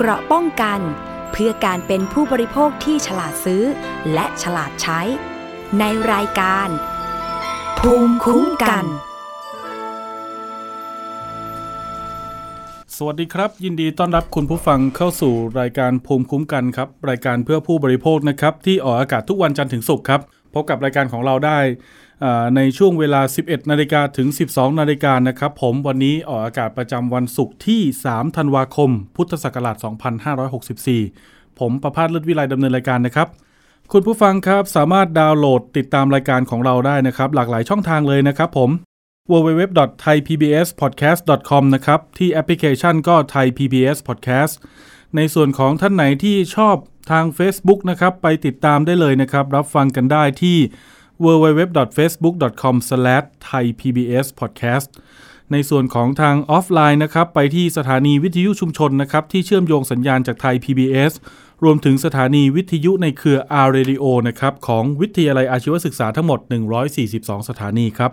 เกราะป้องกัน เพื่อการเป็นผู้บริโภคที่ฉลาดซื้อ และฉลาดใช้ ในรายการ ภูมิคุ้มกัน สวัสดีครับ ยินดีต้อนรับคุณผู้ฟังเข้าสู่รายการภูมิคุ้มกันครับ รายการเพื่อผู้บริโภคนะครับ ที่ออกอากาศทุกวันจันทร์ถึงศุกร์ครับ พบกับรายการของเราได้ ในช่วงเวลา 11 นาฬิกาถึง 12 นาฬิกานะครับ ผมวันนี้ออกอากาศประจำวันศุกร์ที่ 3 ธันวาคม พุทธศักราช 2564 ผมประพาสเลือดวิไลดำเนินรายการนะครับ คุณผู้ฟังครับสามารถดาวน์โหลดติดตามรายการของเราได้นะครับ หลากหลายช่องทางเลยนะครับผม www.thaipbspodcast.com นะครับ ที่แอปพลิเคชันก็ Thai PBS Podcast ในส่วนของท่านไหนที่ชอบทาง Facebook นะครับ ไปติดตามได้เลยนะครับ รับฟังกันได้ที่ www.facebook.com/thaipbspodcast ในส่วนของทางออฟไลน์นะครับ ไปที่สถานีวิทยุชุมชนนะครับ ที่เชื่อมโยงสัญญาณจากไทย PBS รวมถึงสถานีวิทยุในเครือ R Radio นะครับ ของวิทยาลัยอาชีวศึกษาทั้งหมด 142 สถานีครับ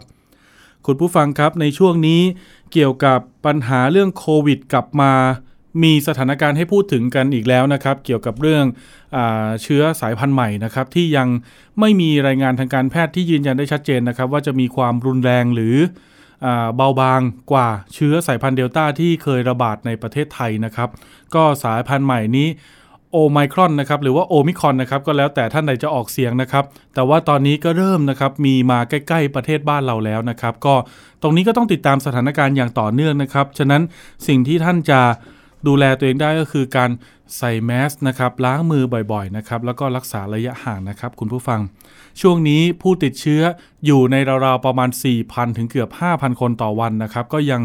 คุณผู้ฟังครับในช่วงนี้เกี่ยวกับปัญหาเรื่องโควิดกลับมา มีสถานการณ์ให้พูดถึงกันอีกแล้วนะครับ เกี่ยวกับเรื่องอเชื้อสายพันธุ์ใหม่นะครับ ที่ยังไม่มีรายงานทางการแพทย์ที่ยืนยันได้ชัดเจนนะครับ ว่าจะมีความรุนแรงหรืออเบาบางกว่าเชื้อสายพันธุ์เดลต้าที่เคยระบาดในประเทศไทยนะครับ ก็สายพันธุ์ใหม่นี้โอไมครอนนะครับหรือว่าโอมิครอนนะครับก็แล้วแต่ท่านใดจะออกเสียงนะครับ แต่ว่าตอนนี้ก็เริ่มนะครับมีมาใกล้ ๆ ประเทศบ้านเราแล้วนะครับ ก็ตรงนี้ก็ต้องติดตามสถานการณ์อย่างต่อเนื่องนะครับ ฉะนั้นสิ่งที่ท่านจะ ดูแลตัวเองได้ก็คือการใส่แมสนะครับล้างมือบ่อยๆนะครับแล้วก็รักษาระยะห่างนะครับคุณผู้ฟัง ช่วงนี้ผู้ติดเชื้ออยู่ในราวๆประมาณ 4,000 ถึงเกือบ 5,000 คนต่อวันนะครับ ก็ยัง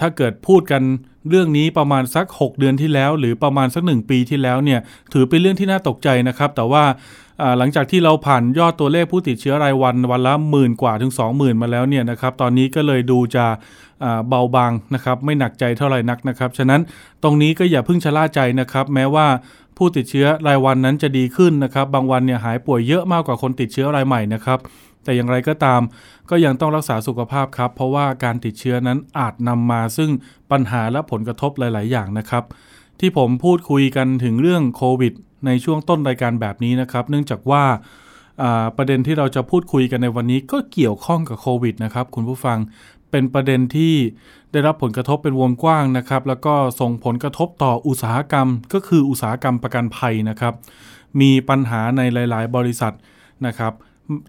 ถ้าเกิดพูดกัน เรื่องนี้ประมาณสัก 6 เดือนที่แล้ว หรือประมาณสัก 1 ปีที่แล้วเนี่ยถือเป็นเรื่องที่น่าตกใจนะครับ แต่ว่าหลังจากที่เราผ่านยอดตัวเลขผู้ติดเชื้อรายวันวันละหมื่นกว่าถึง 20,000 มาแล้วเนี่ยนะครับตอนนี้ก็เลยดูจะเบาบางนะครับไม่หนักใจเท่าไหร่นักนะครับ ฉะนั้นตรงนี้ก็อย่าเพิ่งชะล่าใจนะครับ แม้ว่าผู้ติดเชื้อรายวันนั้นจะดีขึ้นนะครับ บางวันเนี่ยหายป่วยเยอะมากกว่าคนติดเชื้อรายใหม่นะครับแต่อย่างไรก็ตาม ก็ยังต้องรักษาสุขภาพครับ เพราะว่าการติดเชื้อนั้นอาจนำมาซึ่งปัญหาและผลกระทบหลาย ๆ อย่างนะครับ ที่ผมพูดคุยกันถึงเรื่องโควิด ในช่วงต้นรายการแบบนี้นะครับ เนื่องจากว่าประเด็นที่เราจะพูดคุยกันในวันนี้ก็เกี่ยวข้องกับโควิดนะครับคุณผู้ฟังเป็นประเด็นที่ได้รับผลกระทบเป็นวงกว้างนะครับ แล้วก็ส่งผลกระทบต่ออุตสาหกรรม ก็คืออุตสาหกรรมประกันภัยนะครับ มีปัญหาในหลาย ๆ บริษัทนะครับ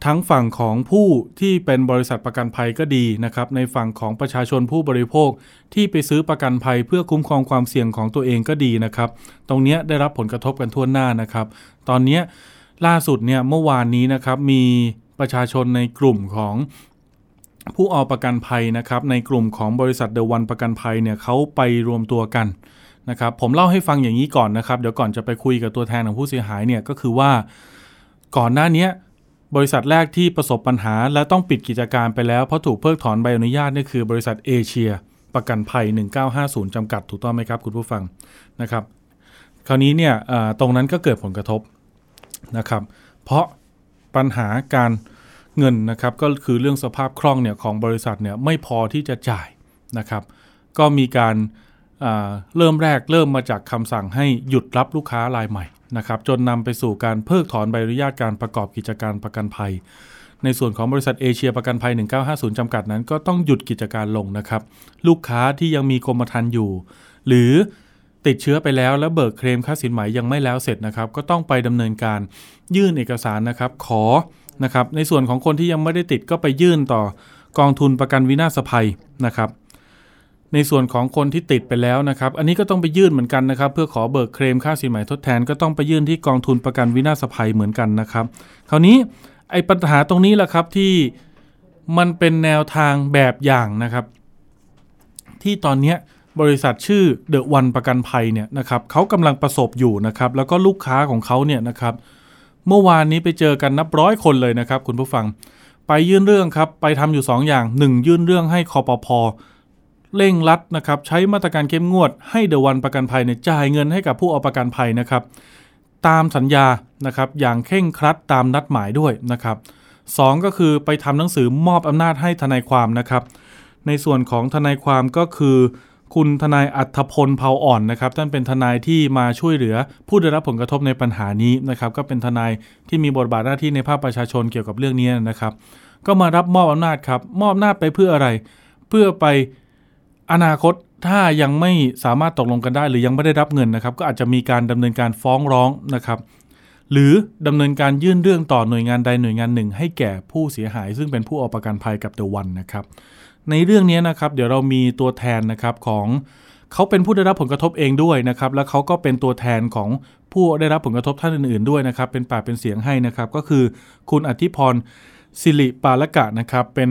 ทั้งฝั่งของผู้ที่เป็นบริษัทประกันภัยก็ดีนะครับ ในฝั่งของประชาชนผู้บริโภคที่ไปซื้อประกันภัยเพื่อคุ้มครองความเสี่ยงของตัวเองก็ดีนะครับ ตรงเนี้ยได้รับผลกระทบกันทั่วหน้านะครับ ตอนนี้ล่าสุดเนี่ยเมื่อวานนี้นะครับมีประชาชนในกลุ่มของผู้เอาประกันภัยนะครับ ในกลุ่มของบริษัทเดวันประกันภัยเนี่ยเขาไปรวมตัวกันนะครับ ผมเล่าให้ฟังอย่างนี้ก่อนนะครับ เดี๋ยวก่อนจะไปคุยกับตัวแทนของผู้เสียหายเนี่ยก็คือว่าก่อนหน้านี้ บริษัทแรกที่ประสบปัญหา และต้องปิดกิจการไปแล้ว เพราะถูกเพิกถอนใบอนุญาตนี่คือบริษัทเอเชีย ประกันภัย 1950 จำกัดถูกต้องไหมครับคุณผู้ฟังนะครับ คราวนี้เนี่ยตรงนั้นก็เกิดผลกระทบนะครับ เพราะปัญหาการเงินนะครับก็คือเรื่องสภาพคล่องเนี่ยของบริษัทเนี่ยไม่พอที่จะจ่ายนะครับ ก็มีการอ่าเริ่มแรกเริ่มมาจากคำสั่งให้หยุดรับลูกค้ารายใหม่ นะครับจนนำไปสู่การเพิกถอนใบอนุญาตการประกอบกิจการประกันภัย ในส่วนของบริษัทเอเชียประกันภัย 1950 จำกัดนั้น ก็ต้องหยุดกิจการลงนะครับ ลูกค้าที่ยังมีกรมธรรม์อยู่ หรือติดเชื้อไปแล้วแล้วเบิกเคลมค่าสินไหมยังไม่แล้วเสร็จนะครับ ก็ต้องไปดำเนินการยื่นเอกสารนะครับ ขอนะครับ ในส่วนของคนที่ยังไม่ได้ติดก็ไปยื่นต่อกองทุนประกันวินาศภัยนะครับ ในส่วนของคนที่ติดไปแล้วนะครับ อันนี้ก็ต้องไปยื่นเหมือนกันนะครับ เพื่อขอเบิกเคลมค่าสินไหมทดแทน ก็ต้องไปยื่นที่กองทุนประกันวินาศภัยเหมือนกันนะครับ คราวนี้ไอ้ปัญหาตรงนี้แหละครับที่มันเป็นแนวทางแบบอย่างนะครับ ที่ตอนนี้บริษัทชื่อเดอะวันประกันภัยเนี่ยนะครับเขากำลังประสบอยู่นะครับ แล้วก็ลูกค้าของเขาเนี่ยนะครับ เมื่อวานนี้ไปเจอกันนับร้อยคนเลยนะครับ คุณผู้ฟัง ไปยื่นเรื่องครับ ไปทำอยู่2อย่าง 1 ยื่นเรื่องให้คอปพ เร่งรัดนะครับใช้มาตรการเข้มงวดให้เดอะวันประกันภัยเนี่ยจ่ายเงินให้กับผู้เอาประกันภัยนะครับ ตามสัญญานะครับอย่างเคร่งครัดตามนัดหมายด้วยนะครับสองก็คือไปทำหนังสือมอบอำนาจให้ทนายความนะครับ ในส่วนของทนายความก็คือคุณทนายอัธพลเผาอ่อนนะครับท่านเป็นทนายที่มาช่วยเหลือ ผู้ได้รับผลกระทบในปัญหานี้นะครับ ก็เป็นทนายที่มีบทบาทหน้าที่ในภาคประชาชนเกี่ยวกับเรื่องนี้นะครับ ก็มารับมอบอำนาจครับ มอบอำนาจไปเพื่ออะไร เพื่อไป อนาคตถ้ายังไม่สามารถตกลงกันได้ หรือยังไม่ได้รับเงินนะครับ ก็อาจจะมีการดำเนินการฟ้องร้องนะครับ หรือดำเนินการยื่นเรื่องต่อหน่วยงานใดหน่วยงานหนึ่ง ให้แก่ผู้เสียหาย ซึ่งเป็นผู้เอาประกันภัยกับเดวันนะครับ ในเรื่องนี้นะครับ เดี๋ยวเรามีตัวแทนนะครับของเขาเป็นผู้ได้รับผลกระทบเองด้วยนะครับ แล้วเขาก็เป็นตัวแทนของผู้ได้รับผลกระทบท่านอื่น ๆ ด้วยนะครับ เป็นปากเป็นเสียงให้นะครับ ก็คือคุณอธิพรสิริปาลกะนะครับ เป็น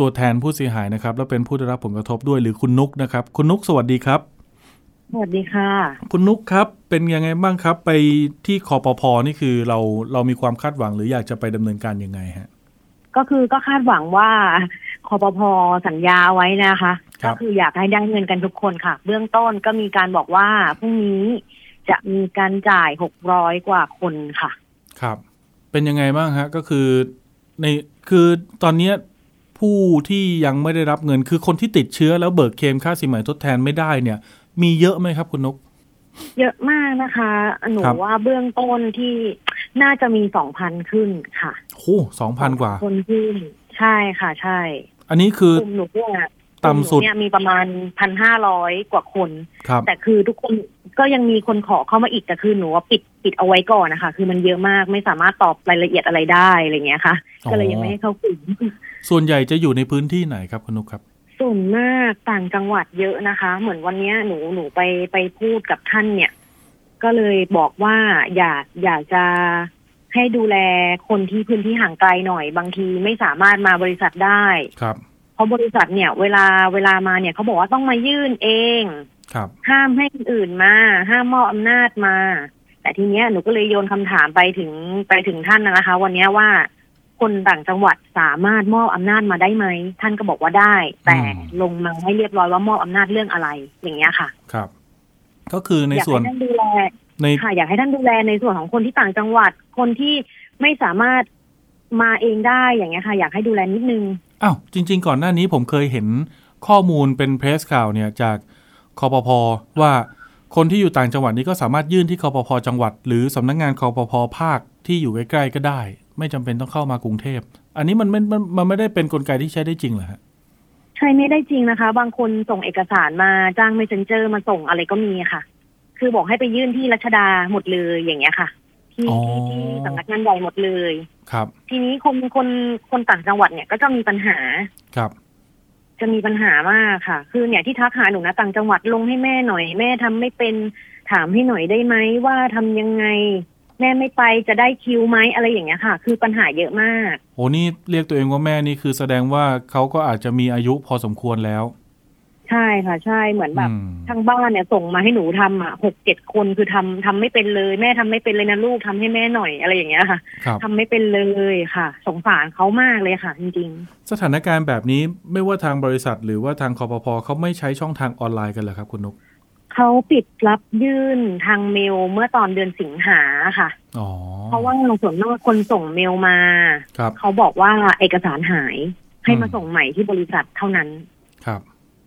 ตัวแทนผู้เสียหายนะครับ แล้วเป็นผู้ได้รับผลกระทบด้วยหรือคุณนุกนะครับ คุณนุกสวัสดีครับ สวัสดีค่ะ คุณนุกครับ เป็นยังไงบ้างครับ ไปที่คอปพนี่คือเราเรามีความคาดหวังหรืออยากจะไปดำเนินการยังไงฮะก็คือก็คาดหวังว่าคอปพสัญญาไว้นะคะครัก็บคืออยากให้ได้เงินกันทุกคนค่ะ เบื้องต้นก็มีการบอกว่าพรุ่งนี้จะมีการจ่ายหกร้อยกว่าคนค่ะ ครับ เป็นยังไงบ้างฮะ ก็คือในคือตอนเนี้ย ผู้ที่ยังไม่ได้รับเงินคือคนที่ติดเชื้อแล้วเบิกเคลมค่าสินใหม่ทดแทนไม่ได้เนี่ย มีเยอะไหมครับคุณนก เยอะมากนะคะ หนูครับ ว่าเบื้องต้นที่น่าจะมีสองพันขึ้นค่ะโอ้สองพันกว่า คนขึ้นใช่ค่ะ ใช่อันนี้คือกลุ่มหนูเนี่ยต่ำสุด กลุ่มหนูเนี่ยมีประมาณพันห้าร้อยกว่าคน ครับ แต่คือทุกคนก็ยังมีคนขอเข้ามาอีกแต่คือหนูว่าปิดปิดเอาไว้ก่อนนะคะ คือมันเยอะมากไม่สามารถตอบรายละเอียดอะไรได้อะไรเงี้ยค่ะก็เลยยังไม่ให้เข้ากลุ่ม ส่วนใหญ่จะอยู่ในพื้นที่ไหนครับคุณนกครับ ส่วนมากต่างจังหวัดเยอะนะคะ เหมือนวันเนี้ยหนูหนูไปไปพูดกับท่านเนี่ย ก็เลยบอกว่าอยากอยากจะให้ดูแลคนที่พื้นที่ห่างไกลหน่อย บางทีไม่สามารถมาบริษัทได้ครับเพราะบริษัทเนี่ย เวลาเวลามาเนี่ยเขาบอกว่าต้องมายื่นเองครับ ห้ามให้คนอื่นมา ห้ามมอบอำนาจมา แต่ทีเนี้ยหนูก็เลยโยนคำถามไปถึงไปถึงท่านนะคะ วันเนี้ยว่า คนต่างจังหวัดสามารถมอบอำนาจมาได้ไหม ท่านก็บอกว่าได้ แต่อืมลงมาให้เรียบร้อยว่ามอบอำนาจเรื่องอะไร อย่างเงี้ยค่ะ ครับ ก็คือในอยากส่วนให้ท่านดูแลในค่ะอยากให้ท่านดูแลในส่วนของคนที่ต่างจังหวัด คนที่ไม่สามารถมาเองได้อย่างเงี้ยค่ะ อยากให้ดูแลนิดนึงอ้าวจริง ๆ ก่อนหน้านี้ผมเคยเห็นข้อมูลเป็นเพรสข่าวเนี่ยจากคอปพว่าคนที่อยู่ต่างจังหวัดนี้ก็สามารถยื่นที่คอปพจังหวัด หรือสำนักงานคอปพภาคที่อยู่ใกล้ๆก็ได้ ไม่จำเป็นต้องเข้ามากรุงเทพ อันนี้มันไม่มันมันไม่ได้เป็นกลไกที่ใช้ได้จริงเหรอฮะใช่ไม่ได้จริงนะคะ บางคนส่งเอกสารมาจ้างเมสเซนเจอร์มาส่งอะไรก็มีค่ะ คือบอกให้ไปยื่นที่รัชดาหมดเลยอย่างเงี้ยค่ะที่อ๋อที่ที่สำนักงานใหญ่หมดเลย ครับ ทีนี้คนคนคนต่างจังหวัดเนี่ยก็จะมีปัญหาครับจะมีปัญหามากค่ะ คือเนี่ยที่ทักหาหนูนะต่างจังหวัดลงให้แม่หน่อยแม่ทำไม่เป็นถามให้หน่อยได้ไหมว่าทำยังไง แม่ไม่ไปจะได้คิวไหมอะไรอย่างเงี้ยค่ะ คือปัญหาเยอะมากโอ้นี่เรียกตัวเองว่าแม่นี่คือแสดงว่าเขาก็อาจจะมีอายุพอสมควรแล้ว ใช่ค่ะ ใช่เหมือนแบบอืมทางบ้านเนี่ยส่งมาให้หนูทำอะหกเจ็ดคนคือทำทำไม่เป็นเลย แม่ทำไม่เป็นเลยนะลูกทำให้แม่หน่อยอะไรอย่างเงี้ยค่ะครับทำไม่เป็นเลยค่ะ สงสารเขามากเลยค่ะ จริงสถานการณ์แบบนี้ไม่ว่าทางบริษัทหรือว่าทางคอปพเขาไม่ใช้ช่องทางออนไลน์กันเหรอครับคุณนกๆ เขาปิดรับยื่นทางเมลเมื่อตอนเดือนสิงหาค่ะอ๋อเพราะว่าส่วนมากคนส่งเมลมาครับเขาบอกว่าเอกสารหายให้มาอืมส่งใหม่ที่บริษัทเท่านั้นครับ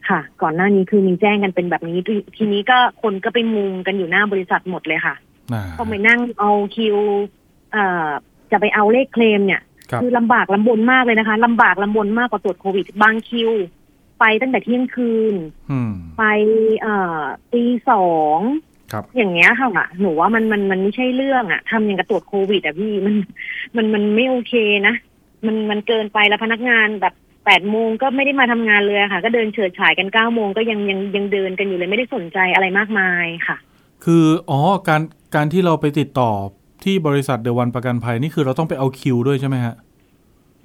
ค่ะ ก่อนหน้านี้คือมีแจ้งกันเป็นแบบนี้ ทีทีนี้ก็คนก็ไปมุงกันอยู่หน้าบริษัทหมดเลยค่ะอ่าต้องไปนั่งเอาคิวเอ่อจะไปเอาเลขเคลมเนี่ยครับคือลำบากลำบนมากเลยนะคะลำบากลำบนมากกว่าตรวจโควิดบางคิว ไปตั้งแต่เที่ยงคืนอืมไปเอ่อตีสองครับอย่างเงี้ยค่ะหนูว่ามันมันมันไม่ใช่เรื่องอะทำอย่างกับตรวจโควิดอะพี่มันมันมันไม่โอเคนะมันมันเกินไปแล้วพนักงานแบบแปดโมงก็ไม่ได้มาทำงานเลยอะค่ะ ก็เดินเฉิดฉายกันเก้าโมงก็ยังยังยังเดินกันอยู่เลยไม่ได้สนใจอะไรมากมายค่ะ คืออ๋อการการที่เราไปติดต่อที่บริษัทเดวันประกันภัยนี่คือเราต้องไปเอาคิวด้วยใช่ไหมฮะ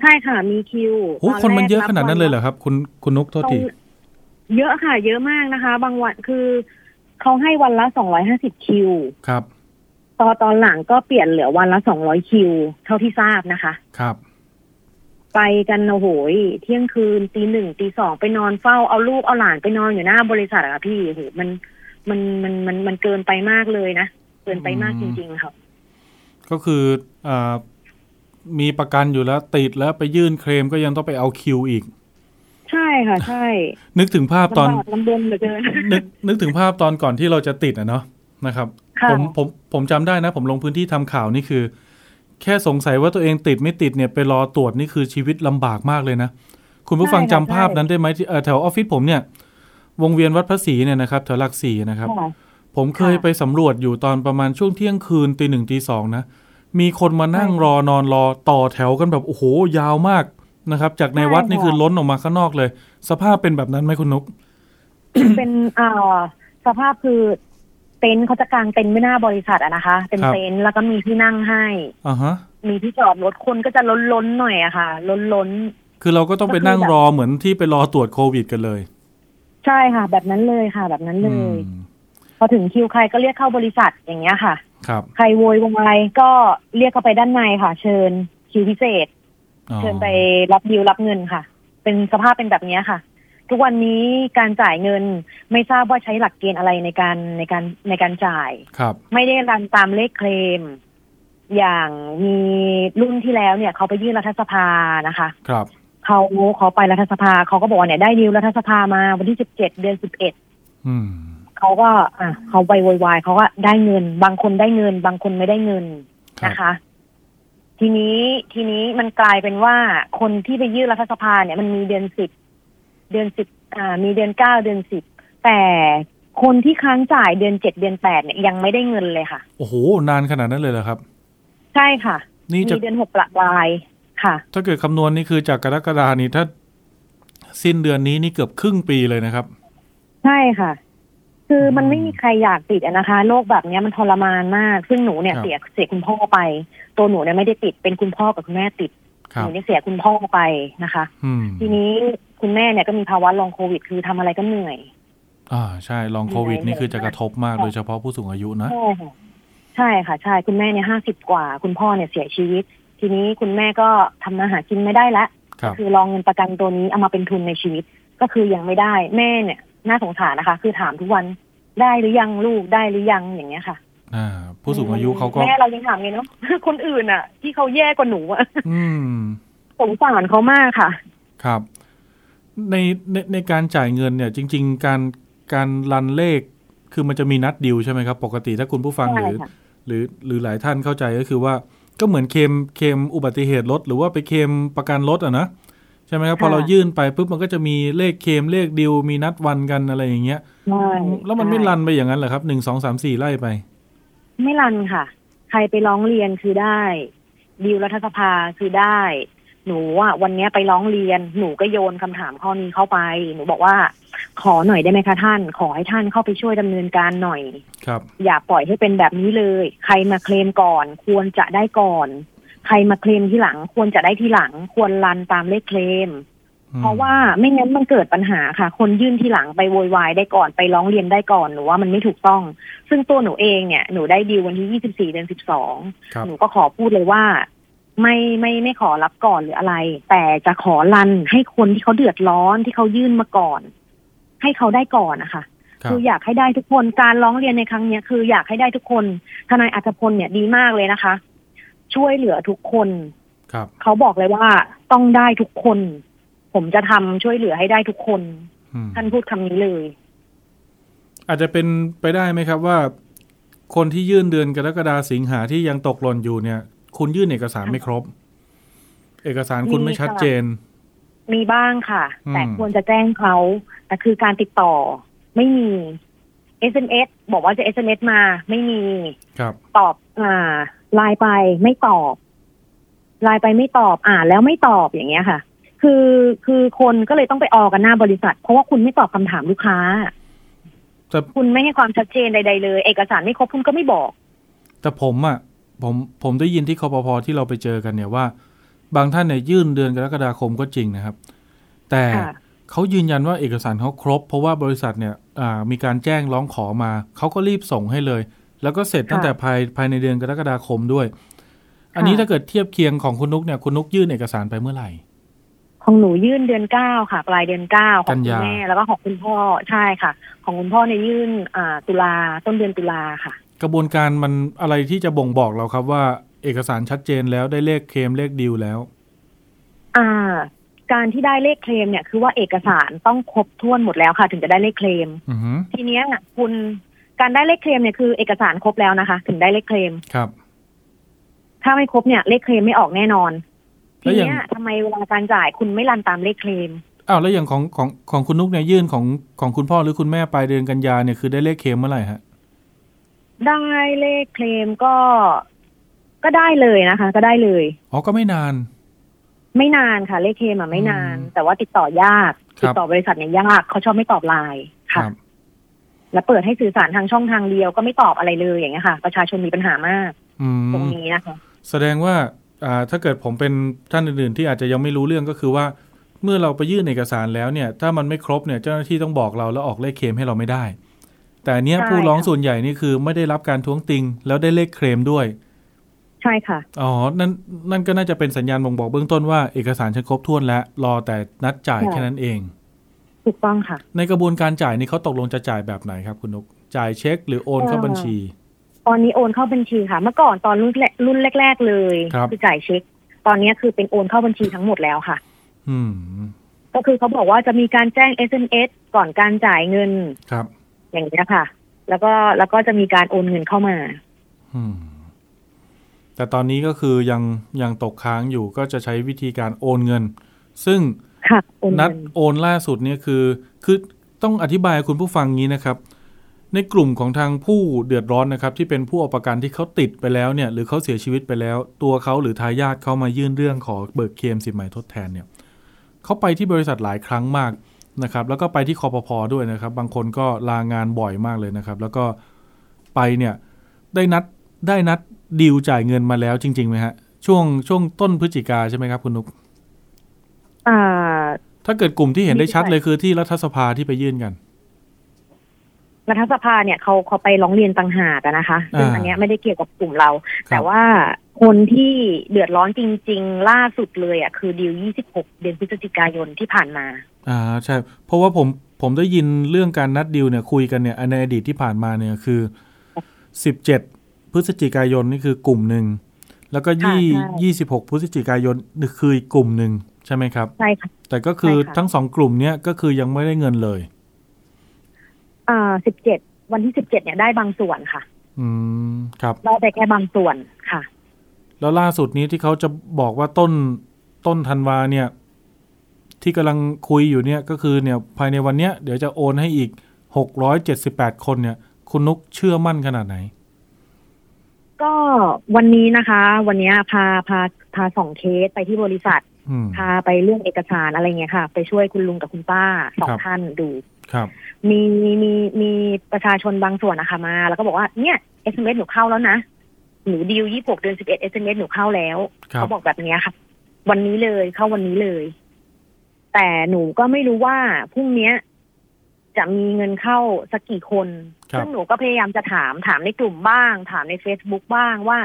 ใช่ค่ะมีคิวโอ้ตคนมันเยอะแรกขนาดนั้นเลยเหรอครับ คุณคุณนกโทษทีเยอะค่ะ เยอะมากนะคะ บางวันคือเขาให้วันละสองร้อยห้าสิบคิว ครับตอนตอนหลังก็เปลี่ยนเหลือวันละสองร้อยคิว เท่าที่ทราบนะคะ ครับ ไปกันโอ้โหยเที่ยงคืนตีหนึ่งตีสองไปนอนเฝ้าเอาลูกเอาหลานไปนอนอยู่หน้าบริษัทอะค่ะพี่โอ้โหมันมันมันมันมันเกินไปมากเลยนะ เกินไปมากอืจมริง ๆค่ะก็คืออ่า มีประกันอยู่แล้วติดแล้วไปยื่นเคลมก็ยังต้องไปเอาคิวอีก ใช่ค่ะ ใช่ นึกถึงภาพตอนลำบากลำบนเหลือเกินนึกนึกถึงภาพตอนก่อนที่เราจะติดอะเนาะนะครับค่ะผมผมผมจำได้นะ ผมลงพื้นที่ทำข่าวนี่คือ แค่สงสัยว่าตัวเองติดไม่ติดเนี่ยไปรอตรวจนี่คือชีวิตลำบากมากเลยนะคุณผู้ฟังจำภาพนั้นได้ไหมที่เอ่อแถวออฟฟิศผมเนี่ยวงเวียนวัดพระศรีเนี่ยนะครับแถวหลักสี่นะครับค่ะผมเคยค่ะไปสำรวจอยู่ตอนประมาณช่วงเที่ยงคืนตีหนึ่งตีสองนะ มีคนมานั่งใช่รอนอนรอต่อแถวกันแบบโอ้โหยาวมากนะครับ จากในวัดใช่นี่ค่ะคือล้นออกมาข้างนอกเลย สภาพเป็นแบบนั้นไหมคุณนุก เป็นเอ่อสภาพคือเต็นท์เขาจะกางเต็นท์ไม่หน้าบริษัทอะนะคะ เป็นครับเต็นท์แล้วก็มีที่นั่งให้อ่าฮะ มีที่จอดรถคนก็จะล้นล้นๆหน่อยอะค่ะ ล้นล้นคือเราก็ต้องไปก็คือนั่งแบบรอเหมือนที่ไปรอตรวจโควิดกันเลยๆใช่ค่ะ แบบนั้นเลยค่ะ แบบนั้นเลอืยมพอถึงคิวใครก็เรียกเข้าบริษัทอย่างเงี้ยค่ะ ครับ ใครโวยวายก็เรียกเข้าไปด้านในค่ะ เชิญคิวพิเศษอ๋อเชิญไปรับดิวรับเงินค่ะ เป็นสภาพเป็นแบบเนี้ยค่ะ ทุกวันนี้การจ่ายเงินไม่ทราบว่าใช้หลักเกณฑ์อะไรในการในการในการจ่ายครับ ไม่ได้รันตามเลขเคลมอย่างมีรุ่นที่แล้วเนี่ย เขาไปยื่นรัฐสภานะคะ ครับเขาเขาไปรัฐสภาเขาก็บอกว่าเนี่ยได้ดิวรัฐสภามาวันที่สิบเจ็ดเดือนสิบเอ็ดอืม เขาก็ อะเขาไปโวยวายเขาก็ได้เงิน บางคนได้เงิน บางคนไม่ได้เงินครับนะคะ ทีนี้ทีนี้มันกลายเป็นว่าคนที่ไปยื่นรัฐสภาเนี่ยมันมีเดือนสิบเดือนสิบอ่า มีเดือนเก้าเดือนสิบแต่คนที่ค้างจ่ายเดือนเจ็ดเดือนแปดเนี่ยยังไม่ได้เงินเลยค่ะ โอ้โหนานขนาดนั้นเลยเหรอครับ ใช่ค่ะ นี่จะมีเดือนหกประปลายค่ะ ถ้าเกิดคำนวณนี่คือจากกรกฎานี่ถ้าสิ้นเดือนนี้นี่เกือบครึ่งปีเลยนะครับ ใช่ค่ะ คือมันอืมไม่มีใครอยากติดอะนะคะ โรคแบบเนี้ยมันทรมานมาก ซึ่งหนูเนี่ยครับเสียเสียคุณพ่อไป ตัวหนูเนี่ยไม่ได้ติดเป็นคุณพ่อกับคุณแม่ติดคหรับนูเนี่ยเสียคุณพ่อไปนะคะอืมทีนี้คุณแม่เนี่ยก็มีภาวะลองโควิด คือทำอะไรก็เหนื่อย อ่าใช่ลองโควิดเหนื่อยนี่คือจะกระทบมากค่ะโดยเฉพาะผู้สูงอายุนะใช่ค่ะใช่ค่ะ ใช่คุณแม่เนี่ยห้าสิบกว่า คุณพ่อเนี่ยเสียชีวิต ทีนี้คุณแม่ก็ทำมาหากินไม่ได้แล้วครับคือลองเงินประกันตัวนี้เอามาเป็นทุนในชีวิตก็คือยังไม่ได้แม่เนี่ย น่าสงสารนะคะ คือถามทุกวันได้หรือยังลูกได้หรือยังอย่างเงี้ยค่ะ อ่า ผู้สูงอายุเขาก็แม่เรายังถามเลยเนาะคนอื่นอะ ที่เขาแย่กว่าหนูอะอืมสงสารเขามากค่ะ ครับ ในในในการจ่ายเงินเนี่ย จริง ๆ การการรันเลขคือมันจะมีนัดดิวใช่ไหมครับ ปกติถ้าคุณผู้ฟังหใช่รือค่ะหรือหรือหลายท่านเข้าใจก็คือว่าก็เหมือนเคลมเคลมอุบัติเหตุรถหรือว่าไปเคลมประกันรถอะนะ ใช่ไหมครับพอเรายื่นไปปุ๊บมันก็จะมีเลขเคลมเลขดิวมีนัดวันกันอะไรอย่างเงี้ยใช่แล้วมันไม่ใช่รันไปอย่างนั้นเหรอครับหนึ่งสองสามสี่ไล่ไป ไม่รันค่ะ ใครไปร้องเรียนคือได้ดีลรัฐสภาคือได้ หนูอะวันเนี้ยไปร้องเรียน หนูก็โยนคำถามข้อนี้เข้าไป หนูบอกว่า ขอหน่อยได้ไหมคะท่าน ขอให้ท่านเข้าไปช่วยดำเนินการหน่อย ครับ อย่าปล่อยให้เป็นแบบนี้เลย ใครมาเคลมก่อน ควรจะได้ก่อน ใครมาเคลมที่หลัง ควรจะได้ที่หลัง ควรรันตามเลขเคลมอืมเพราะว่าไม่งั้นมันเกิดปัญหาค่ะ คนยื่นที่หลังไปโวยวายได้ก่อนไปร้องเรียนได้ก่อนหนูว่ามันไม่ถูกต้อง ซึ่งตัวหนูเองเนี่ยหนูได้ดีลวันที่24เดือน12ครับหนูก็ขอพูดเลยว่า ไม่ไม่ไม่ขอรับก่อนหรืออะไร แต่จะขอรันให้คนที่เขาเดือดร้อนที่เขายื่นมาก่อน ให้เขาได้ก่อนนะคะครับคืออยากให้ได้ทุกคนการร้องเรียนในครั้งเนี้ยคืออยากให้ได้ทุกคนทนายอัจพลเนี่ยดีมากเลยนะคะ ช่วยเหลือทุกคนครับเขาบอกเลยว่าต้องได้ทุกคน ผมจะทำช่วยเหลือให้ได้ทุกคนอืมท่านพูดคำนี้เลย อาจจะเป็นไปได้ไหมครับว่า คนที่ยื่นเดือนกรกฎาสิงหาที่ยังตกหล่นอยู่เนี่ย คุณยื่นเอกสารไม่ครบ เอกสารคุณไม่ชัดเจน มีบ้างค่ะอืมแต่ควรจะแจ้งเขาแต่คือการติดต่อไม่มี SMS บอกว่าจะ SMS มาไม่มี ครับ ตอบ อ่าไลน์ไปไม่ตอบไลน์ไปไม่ตอบ อ่านแล้วไม่ตอบอย่างเงี้ยค่ะ คือคือคนก็เลยต้องไปออกันหน้าบริษัท เพราะว่าคุณไม่ตอบคำถามลูกค้าแต่คุณไม่ให้ความชัดเจนใด ๆ เลย เอกสารไม่ครบคุณก็ไม่บอก แต่ผมอะผมผมได้ยินที่คอปพอที่เราไปเจอกันเนี่ยว่า บางท่านเนี่ยยื่นเดือนกรกฎาคมก็จริงนะครับ แต่ค่ะเขายืนยันว่าเอกสารเขาครบ เพราะว่าบริษัทเนี่ยอ่ามีการแจ้งร้องขอมา เขาก็รีบส่งให้เลย แล้วก็เสร็จตั้งแต่ภายภายในเดือนกรกฎาคมด้วย อันนี้ถ้าเกิดเทียบเคียงของคุณนุกเนี่ยคุณนุกยื่นเอกสารไปเมื่อไหร่ของหนูยื่นเดือนเก้าค่ะ ปลายเดือนเก้าของกันคุณยาแม่แล้วก็ของคุณพ่อใช่ค่ะ ของคุณพ่อเนี่ยยื่นอ่าตุลาต้นเดือนตุลาค่ะ กระบวนการมันอะไรที่จะบ่งบอกเราครับว่าเอกสารชัดเจนแล้วได้เลขเคลมเลขดีลแล้ว อ่า การที่ได้เลขเคลมเนี่ยคือว่าเอกสารต้องครบถ้วนหมดแล้วค่ะ ถึงจะได้เลขเคลมอือฮึทีเนี้ยคุณ การได้เลขเคลมเนี่ยคือเอกสารครบแล้วนะคะ ถึงได้เลขเคลมครับ ถ้าไม่ครบเนี่ยเลขเคลมไม่ออกแน่นอนแล้ทีวอย่างเนี้ยทำไมเวลาการจ่ายคุณไม่รันตามเลขเคลมอ้าวแล้วอย่างของของของคุณนุกเนี่ยยื่นของของคุณพ่อหรือคุณแม่ปลายเดือนกันยาเนี่ยคือได้เลขเคลมเมื่อไหร่ฮะได้เลขเคลมก็ก็ได้เลยนะคะ ก็ได้เลยอ๋อก็ไม่นาน ไม่นานค่ะ เลขเคลมอะไม่นานอืมแต่ว่าติดต่อยากครับติดต่อบริษัทเนี่ยยากเขาชอบไม่ตอบไลน์คค่ะรับ แล้วเปิดให้สื่อสารทางช่องทางเดียวก็ไม่ตอบอะไรเลยอย่างเงี้ยค่ะ ประชาชนมีปัญหามากอืตรงมนี้นะคะ แสดงว่าอ่าถ้าเกิดผมเป็นท่านอื่น ๆ ที่อาจจะยังไม่รู้เรื่องก็คือว่า เมื่อเราไปยื่นเอกสารแล้วเนี่ย ถ้ามันไม่ครบเนี่ยเจ้าหน้าที่ต้องบอกเราแล้วออกเลขเคลมให้เราไม่ได้ แต่อันเนี้ยผู้ร้องส่วนใหญ่นี่คือไม่ได้รับการท้วงติง แล้วได้เลขเคลมด้วย ใช่ค่ะอ๋อนั่นนั่นก็น่าจะเป็นสัญญาณบ่งบอกเบื้องต้นว่าเอกสารฉันครบถ้วนแล้วรอแต่นัดจ่ายค่ะแค่นั้นเอง ถูกต้องค่ะ ในกระบวนการจ่ายนี่เขาตกลงจะจ่ายแบบไหนครับคุณนุกจ่ายเช็ค หรือโอนเข้าเอ่อบัญชี ตอนนี้โอนเข้าบัญชีค่ะ เมื่อก่อนตอนรุ่นแรกรุ่นแรก ๆ เลยครับอจ่ายเช็ค ตอนนี้คือเป็นโอนเข้าบัญชีทั้งหมดแล้วค่ะ อืม ก็คือเขาบอกว่าจะมีการแจ้ง SMS ก่อนการจ่ายเงินครับ อย่างนี้ยค่ะ แล้วก็แล้วก็จะมีการโอนเงินเข้ามา อืมแต่ตอนนี้ก็คือยังยังตกค้างอยู่ก็จะใช้วิธีการโอนเงิน ซึ่ง ค่ะนัดโอนล่าสุดเนี่ยคือ คือต้องอธิบายให้คุณผู้ฟังงี้นะครับ ในกลุ่มของทางผู้เดือดร้อนนะครับ ที่เป็นผู้เอาประกันที่เขาติดไปแล้วเนี่ย หรือเขาเสียชีวิตไปแล้ว ตัวเขาหรือทายาทเขามายื่นเรื่องขอเบิกเคมสินใหม่ทดแทนเนี่ยเขาไปที่บริษัทหลายครั้งมากนะครับ แล้วก็ไปที่คอปพอด้วยนะครับ บางคนก็ลางานบ่อยมากเลยนะครับ แล้วก็ไปเนี่ยได้นัดได้นัดดีลจ่ายเงินมาแล้วจริงๆไหมฮะช่วงช่วงต้นพฤศจิกาใช่ไหมครับคุณนุ๊ก ถ้าเกิดกลุ่มที่เห็นได้ชัดไม่ใช่เลยคือที่รัฐสภาที่ไปยื่นกัน รัฐสภาเนี่ยเขาเขาไปร้องเรียนต่างหากอะนะคะซึ่งอ่าอันเนี้ยไม่ได้เกี่ยวกับกลุ่มเราครับแต่ว่าคนที่เดือดร้อนจริง ๆ ล่าสุดเลยอะคือดีล26 เดือนพฤศจิกายนที่ผ่านมา อ่าใช่ เพราะว่าผมผมได้ยินเรื่องการนัดดีลเนี่ยคุยกันเนี่ยในอดีตที่ผ่านมาเนี่ยคือสิบเจ็ดพฤศจิกายนนี่คือกลุ่มหนึ่ง แล้วก็ยี่ใช่ยี่สิบหกพฤศจิกายนนี่คืออีกกลุ่มหนึ่งใช่ไหมครับใช่ค่ะแต่ก็คือใช่ค่ะทั้งสองกลุ่มเนี้ยก็คือยังไม่ได้เงินเลยอ่า17วันที่17เนี่ยได้บางส่วนค่ะ อืมครับได้ไปแค่บางส่วนค่ะ แล้วล่าสุดนี้ที่เขาจะบอกว่าต้นต้นธันวาเนี่ย ที่กำลังคุยอยู่เนี่ยก็คือเนี่ยภายในวันเนี้ยเดี๋ยวจะโอนให้อีกหกร้อยเจ็ดสิบแปดคนเนี่ย คุณนุกเชื่อมั่นขนาดไหน ก็วันนี้นะคะ วันเนี้ยพาพาพาสองเคสไปที่บริษัทอืมพาไปเรื่องเอกสารอะไรเงี้ยค่ะ ไปช่วยคุณลุงกับคุณป้าสองครับท่านดูครับมีมีมีประชาชนบางส่วนนะคะมา แล้วก็บอกว่าเนี่ย SMS หนูเข้าแล้วนะหนูดีลยี่หกเดือนสิบเอ็ด SMS หนูเข้าแล้วครับเขาบอกแบบเนี้ยค่ะ วันนี้เลยเข้าวันนี้เลย แต่หนูก็ไม่รู้ว่าพรุ่งเนี้ย จะมีเงินเข้าสักกี่คนครับซึ่งหนูก็พยายามจะถามถามในกลุ่มบ้าง ถามใน Facebook บ้างว่า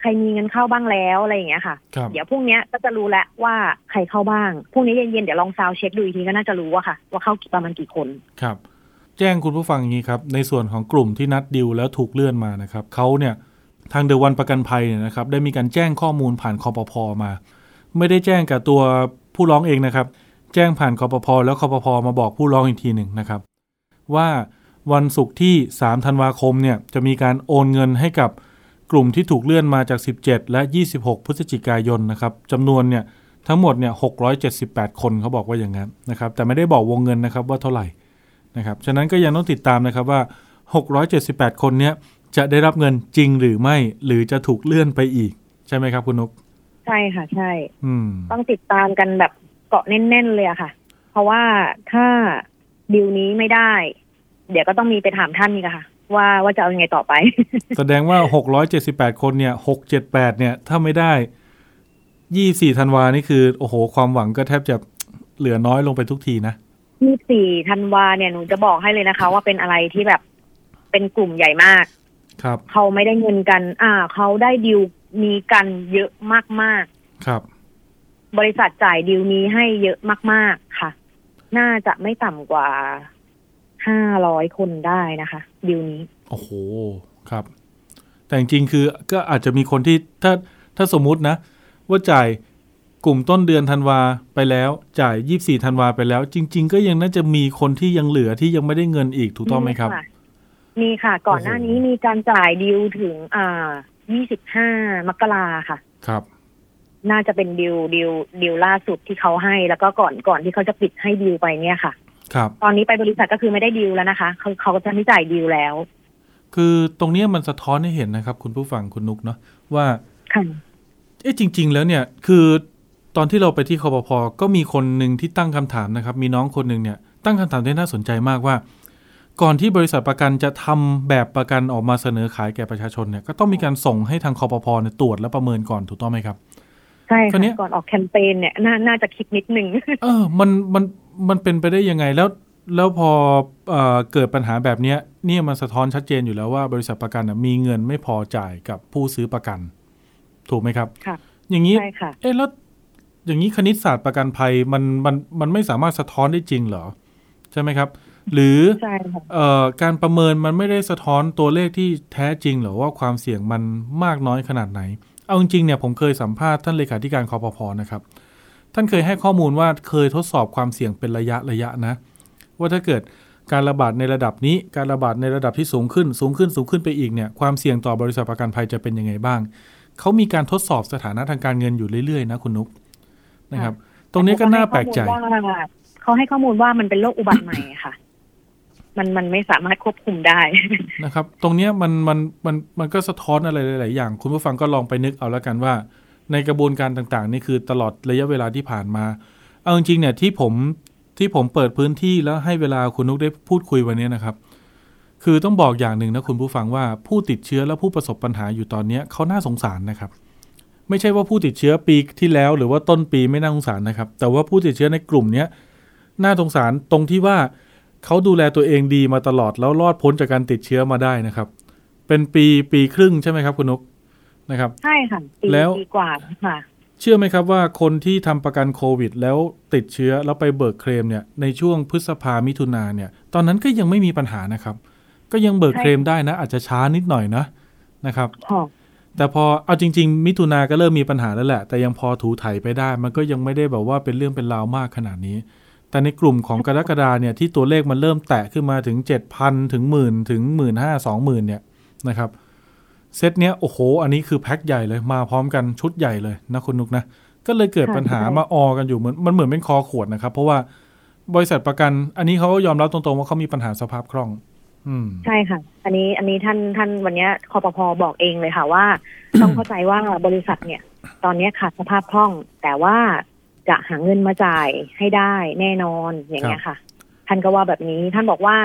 ใครมีเงินเข้าบ้างแล้วอะไรอย่างเงี้ยค่ะครับเดี๋ยวพรุ่งเนี้ยก็จะรู้แล้วว่าใครเข้าบ้างพรุ่งนี้เย็นๆเดี๋ยวลอง sound check ดูอีกทีก็น่าจะรู้อะค่ะ ว่าเข้าประมาณกี่คนครับ แจ้งคุณผู้ฟังอย่างนี้ครับ ในส่วนของกลุ่มที่นัด due แล้วถูกเลื่อนมานะครับเขาเนี่ยทางเดอะวันประกันภัยเนี่ยนะครับได้มีการแจ้งข้อมูลผ่านคอปพอมา ไม่ได้แจ้งกับตัวผู้ร้องเองนะครับ แจ้งผ่านคอปพอแล้วคอปพอมาบอกผู้ร้องอีกทีหนึ่งนะครับ ว่าวันศุกร์ที่ 3 ธันวาคมเนี่ยจะมีการโอนเงินให้กับกลุ่มที่ถูกเลื่อนมาจาก 17 และ 26 พฤศจิกายนนะครับจำนวนเนี่ยทั้งหมดเนี่ย 678 คนเขาบอกว่าอย่างนั้นนะครับ แต่ไม่ได้บอกวงเงินนะครับว่าเท่าไหร่นะครับ ฉะนั้นก็ยังต้องติดตามนะครับว่า 678 คนเนี้ยจะได้รับเงินจริงหรือไม่ หรือจะถูกเลื่อนไปอีก ใช่ไหมครับคุณนก ใช่ค่ะ ใช่ อืม ต้องติดตามกันแบบเกาะแน่นๆเลยอะค่ะ เพราะว่าถ้าดิวนี้ไม่ได้ เดี๋ยวก็ต้องมีไปถามท่านนี่ค่ะ ว่าว่าจะเอายังไงต่อไป แสดงว่า678คนเนี่ย678เนี่ย ถ้าไม่ได้24ธันวานี่คือ โอ้โห ความหวังก็แทบจะเหลือน้อยลงไปทุกทีนะยี่สี่ธันวาเนี่ยหนูจะบอกให้เลยนะคะ ว่าเป็นอะไรที่แบบเป็นกลุ่มใหญ่มาก ครับ เขาไม่ได้เงินกัน อ่า เขาได้ดิวนี้กันเยอะมากครับๆ บริษัทจ่ายดิวนี้ให้เยอะมาก ๆ ค่ะ น่าจะไม่ต่ำกว่าห้าร้อยคนได้นะคะดิวนี้ โอ้โห ครับ แต่จริงๆ คือก็อาจจะมีคนที่ถ้าถ้าสมมุตินะ ว่าจ่ายกลุ่มต้นเดือนธันวาไปแล้ว จ่ายยี่สี่ธันวาไปแล้ว จริง ๆ ก็ยังน่าจะมีคนที่ยังเหลือที่ยังไม่ได้เงินอีกถูกต้องไหมครับะมีค่ะ ก่อนหน้านี้มีการจ่ายดิวถึงอ่ายี่สิบห้ามกราค่ะ ครับ น่าจะเป็นดิวดิวดิวล่าสุดที่เขาให้ แล้วก็ก่อนก่อนที่เขาจะปิดให้ดิวไปเนี่ยค่ะ ครับ ตอนนี้ไปบริษัทก็คือไม่ได้ดิวแล้วนะคะเขาเขาก็จะไม่จ่ายดิวแล้ว คือตรงเนี้ยมันสะท้อนให้เห็นนะครับ คุณผู้ฟังคุณนุกเนาะว่าค่ะเอ๊ะจริง ๆ แล้วเนี่ย คือตอนที่เราไปที่คอปพอก็มีคนหนึ่งที่ตั้งคำถามนะครับ มีน้องคนหนึ่งเนี่ย ตั้งคำถามที่น่าสนใจมากว่า ก่อนที่บริษัทประกันจะทำแบบประกันออกมาเสนอขายแก่ประชาชนเนี่ยก็ต้องมีการส่งให้ทางคอปพอเนี่ยตรวจและประเมินก่อนถูกต้องไหมครับ ใช่คราวเนี้ยค่ะก่อนออกแคมเปญเนี่ยน่าน่าจะคิดนิดนึงเออ มันมันมันเป็นไปได้ยังไงแล้ว แล้วพอเออเกิดปัญหาแบบเนี้ยเนี่ยมันสะท้อนชัดเจนอยู่แล้วว่าบริษัทประกันน่ะมีเงินไม่พอจ่ายกับผู้ซื้อประกัน ถูกไหมครับค่ะอย่างนี้ใช่ค่ะเอ๊ะแล้วอย่างนี้คณิตศาสตร์ประกันภัยมันมันมันไม่สามารถสะท้อนได้จริงเหรอ ใช่ไหมครับ หรือใช่ค่ะเอ่อการประเมินมันไม่ได้สะท้อนตัวเลขที่แท้จริงหรือว่าความเสี่ยงมันมากน้อยขนาดไหน เอาจริงๆเนี่ยผมเคยสัมภาษณ์ท่านเลขาธิการคอปพนะครับ ท่านเคยให้ข้อมูลว่าเคยทดสอบความเสี่ยงเป็นระยะระยะนะ ว่าถ้าเกิดการระบาดในระดับนี้ การระบาดในระดับที่สูงขึ้น สูงขึ้นสูงขึ้นไปอีกเนี่ยความเสี่ยงต่อบริษัทประกันภัยจะเป็นยังไงบ้าง เขามีการทดสอบสถานะทางการเงินอยู่เรื่อยๆนะคุณนุกนะครับ ตรงนี้ก็น่าแปลกใจเขาให้ข้อมูลว่ามันเป็นโรคอุบัติใหม่ค่ะ มันมันไม่สามารถควบคุมได้นะครับ ตรงเนี้ยมันมันมันมันก็สะท้อนอะไรหลาย ๆ อย่าง คุณผู้ฟังก็ลองไปนึกเอาแล้วกันว่า ในกระบวนการต่าง ๆ นี่คือตลอดระยะเวลาที่ผ่านมา เอาจริง ๆ เนี่ยที่ผมที่ผมเปิดพื้นที่แล้วให้เวลาคุณนุกได้พูดคุยวันนี้นะครับ คือต้องบอกอย่างหนึ่งนะคุณผู้ฟังว่าผู้ติดเชื้อและผู้ประสบปัญหาอยู่ตอนเนี้ยเขาน่าสงสารนะครับ ไม่ใช่ว่าผู้ติดเชื้อปีที่แล้ว หรือว่าต้นปีไม่น่าสงสารนะครับ แต่ว่าผู้ติดเชื้อในกลุ่มเนี้ยน่าสงสารตรงที่ว่า เขาดูแลตัวเองดีมาตลอดแล้วรอดพ้นจากการติดเชื้อมาได้นะครับ เป็นปีปีครึ่งใช่ไหมครับ คุณนกนะครับ ใช่ค่ะปีแล้วปีกว่าค่ะ เชื่อไหมครับว่าคนที่ทำประกันโควิด แล้วติดเชื้อแล้วไปเบิกเคลมเนี่ย ในช่วงพฤษภามิถุนาเนี่ย ตอนนั้นก็ยังไม่มีปัญหานะครับ ก็ยังเบิกใช่เคลมได้นะ อาจจะช้านิดหน่อยนะนะครับค่ะแต่พอเอาจริง ๆ มิถุนาก็เริ่มมีปัญหาแล้วแหละ แต่ยังพอถูไถไปได้ มันก็ยังไม่ได้แบบว่าเป็นเรื่องเป็นราวมากขนาดนี้ แต่ในกลุ่มของกรกฎาเนี่ยที่ตัวเลขมันเริ่มแตะขึ้นมาถึง 7,000 ถึงหมื่นถึงหมื่นห้าสองหมื่นเนี่ยนะครับเซตเนี้ยโอ้โห อันนี้คือแพ็คใหญ่เลยมาพร้อมกันชุดใหญ่เลยนะคุณนุกนะ ก็เลยเกิดปัญหามาออกันอยู่เหมือนมันเหมือนเป็นคอขวดนะครับ เพราะว่าบริษัทประกัน อันนี้เขาก็ยอมรับตรงๆว่าเขามีปัญหาสภาพคล่อง อืมใช่ค่ะ อันนี้อันนี้ท่านท่านวันเนี้ยคอปพอบอกเองเลยค่ะว่า ต้องเข้าใจว่าบริษัทเนี่ย ตอนเนี้ยขาดสภาพคล่อง แต่ว่า จะหาเงินมาจ่ายให้ได้แน่นอนอย่างเงี้ยค่ะ ท่านก็ว่าแบบนี้ท่านบอกว่า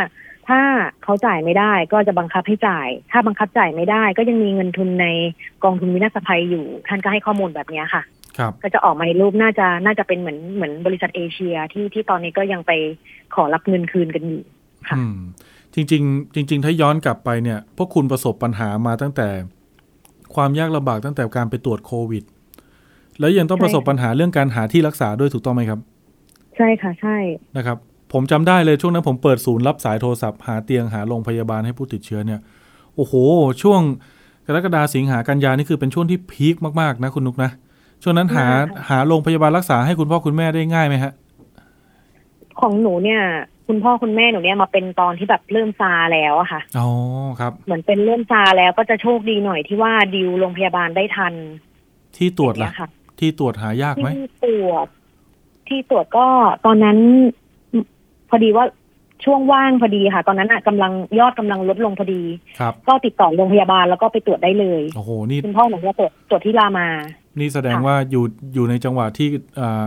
ถ้าเขาจ่ายไม่ได้ก็จะบังคับให้จ่าย ถ้าบังคับจ่ายไม่ได้ ก็ยังมีเงินทุนในกองทุนวินาศภัยอยู่ ท่านก็ให้ข้อมูลแบบเนี้ยค่ะครับก็จะออกมาในรูปน่าจะน่าจะเป็นเหมือนเหมือนบริษัทเอเชียที่ที่ตอนนี้ก็ยังไปขอรับเงินคืนกันอยู่ค่ะอืมจริงๆจริง ๆ ถ้าย้อนกลับไปเนี่ย พวกคุณประสบปัญหามาตั้งแต่ ความยากลำบากตั้งแต่การไปตรวจโควิด แล้วยังต้องใช่ประสบปัญหาเรื่องการหาที่รักษาด้วยถูกต้องไหมครับ ใช่ค่ะใช่นะครับ ผมจำได้เลยช่วงนั้นผมเปิดศูนย์รับสายโทรศัพท์หาเตียงหาโรงพยาบาลให้ผู้ติดเชื้อเนี่ย โอ้โห ช่วงกรกฎาสิงหากันยานี่คือเป็นช่วงที่พีคมากๆนะคุณนุกนะช่วงนั้นหาหาโรงพยาบาลรักษาให้คุณพ่อคุณแม่ได้ง่ายไหมฮะของหนูเนี่ยคุณพ่อคุณแม่หนูเนี่ยมาเป็นตอนที่แบบเริ่มซาแล้วอะค่ะอ๋อครับ เหมือนเป็นเริ่มซาแล้วก็จะโชคดีหน่อยที่ว่าดิวโรงพยาบาลได้ทัน ที่ตรวจอย่างล่ะเงี้ยค่ะ ที่ตรวจหายากไหมที่ตรวจ ที่ตรวจก็ตอนนั้น พอดีว่าช่วงว่างพอดีค่ะ ตอนนั้นอะกำลังยอดกำลังลดลงพอดีครับก็ติดต่อโรงพยาบาลแล้วก็ไปตรวจได้เลยโอ้โหนี่คุณพ่อหนูก็ตรวจตรวจที่รามา นี่แสดงค่ะว่าอยู่อยู่ในจังหวะที่อ่า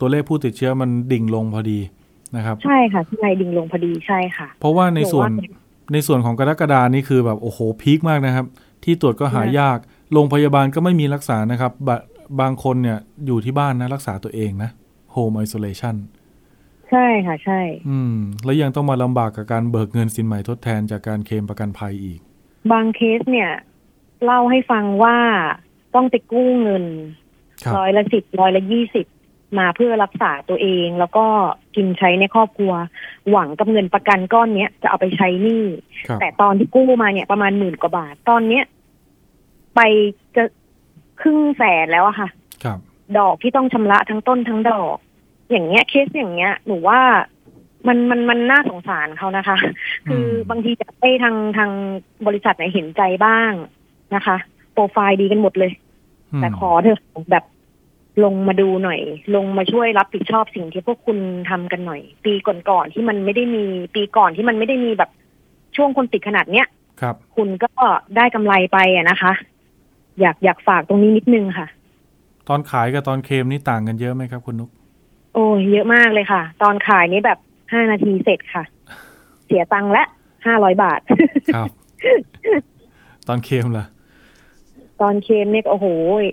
ตัวเลขผู้ติดเชื้อมันดิ่งลงพอดีนะครับ ใช่ค่ะที่ในดิ่งลงพอดีใช่ค่ะ เพราะว่าในส่วนหรือว่าในส่วนของกรกฎานี่คือแบบโอ้โหพีคมากนะครับ ที่ตรวจก็หายากโรงพยาบาลก็ไม่มีรักษานะครับ บะบางคนเนี่ยอยู่ที่บ้านนะรักษาตัวเองนะ home isolation ใช่ค่ะ ใช่ อืม แล้วยังต้องมาลำบากกับการเบิกเงินสินใหม่ทดแทนจากการเคลมประกันภัยอีก บางเคสเนี่ย เล่าให้ฟังว่าต้องไปกู้เงินครับร้อยละสิบร้อยละยี่สิบมาเพื่อรักษาตัวเอง แล้วก็กินใช้ในครอบครัว หวังกับเงินประกันก้อนเนี้ยจะเอาไปใช้หนี้ครับแต่ตอนที่กู้มาเนี่ยประมาณหมื่นกว่าบาทตอนเนี้ย ไปจะ ครึ่งแสนแล้วอะค่ะ ครับ ดอกที่ต้องชำระทั้งต้นทั้งดอก อย่างเงี้ยเคสอย่างเงี้ย หนูว่ามันมันมันน่าสงสารเขานะคะ คือบางทีจะให้ทางทางบริษัทไหนเห็นใจบ้างนะคะ โปรไฟล์ดีกันหมดเลยมแต่ขอเถอะแบบลงมาดูหน่อย ลงมาช่วยรับผิดชอบสิ่งที่พวกคุณทำกันหน่อย ปีก่อนๆที่มันไม่ได้มีปีก่อนที่มันไม่ได้มีแบบช่วงคนติดขนาดเนี้ยครับ คุณก็ได้กำไรไปอะนะคะ อยากอยากฝากตรงนี้นิดนึงค่ะ ตอนขายกับตอนเคลมนี่ต่างกันเยอะไหมครับ คุณนุก โอ้ยเยอะมากเลยค่ะ ตอนขายนี้แบบห้านาทีเสร็จค่ะ เสียตังค์ละห้าร้อยบาทครับตอนเคลมล่ะตอนเคลมเนี่ยโอ้โห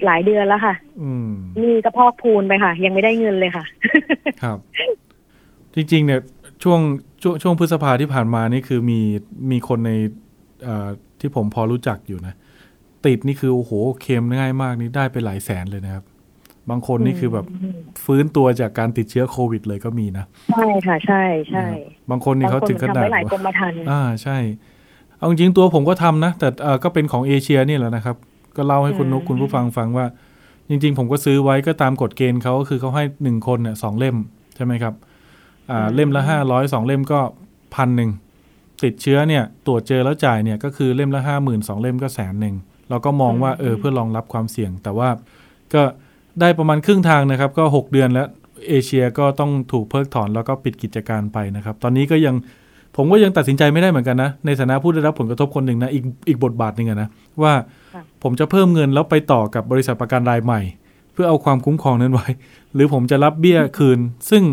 หลายเดือนแล้วค่ะ อืมนี่ก็พอกพูนไปค่ะ ยังไม่ได้เงินเลยค่ะ ครับ จริง ๆ เนี่ย ช่วงช่วงช่วงพฤษภาที่ผ่านมานี่คือมีมีคนในเอ่อที่ผมพอรู้จักอยู่นะ ติดนี่คือโอ้โหเคลมง่ายมากนี่ได้ไปหลายแสนเลยนะครับ บางคนนี่คือแบบฟื้นตัวจากการติดเชื้อโควิดเลยก็มีนะใช่ค่ะ ใช่ใช่นะครับบางคนนี่เขาถึงขนาดบางคทำไว้หลายกรมธรรม์อ่าใช่ เอาจริงๆตัวผมก็ทำนะ แต่เอ่อก็เป็นของเอเชียนี่แหละนะครับ ก็เล่าให้คุณนุกคุณผู้ฟังฟังว่า จริง ๆ ผมก็ซื้อไว้ก็ตามกฎเกณฑ์เขาก็คือเขาให้หนึ่งคนเนี่ยสองเล่มใช่ไหมครับอ่าเล่มละห้าร้อยสองเล่มก็พันหนึ่งติดเชื้อเนี่ยตรวจเจอแล้วจ่ายเนี่ยก็คือเล่มละห้าหมื่นสองเล่มก็แสนหนึ่ง เราก็มองว่าเออเพื่อรองรับความเสี่ยง แต่ว่าก็ได้ประมาณครึ่งทางนะครับ ก็หกเดือนแล้วเอเชียก็ต้องถูกเพิกถอนแล้วก็ปิดกิจการไปนะครับ ตอนนี้ก็ยังผมก็ยังตัดสินใจไม่ได้เหมือนกันนะ ในฐานะผู้ได้รับผลกระทบคนหนึ่งนะอีกอีกบทบาทหนึ่งอะนะว่าค่ะผมจะเพิ่มเงินแล้วไปต่อกับบริษัทประกันรายใหม่ เพื่อเอาความคุ้มครองนั้นไว้ หรือผมจะรับเบี้ยคืน ซึ่ง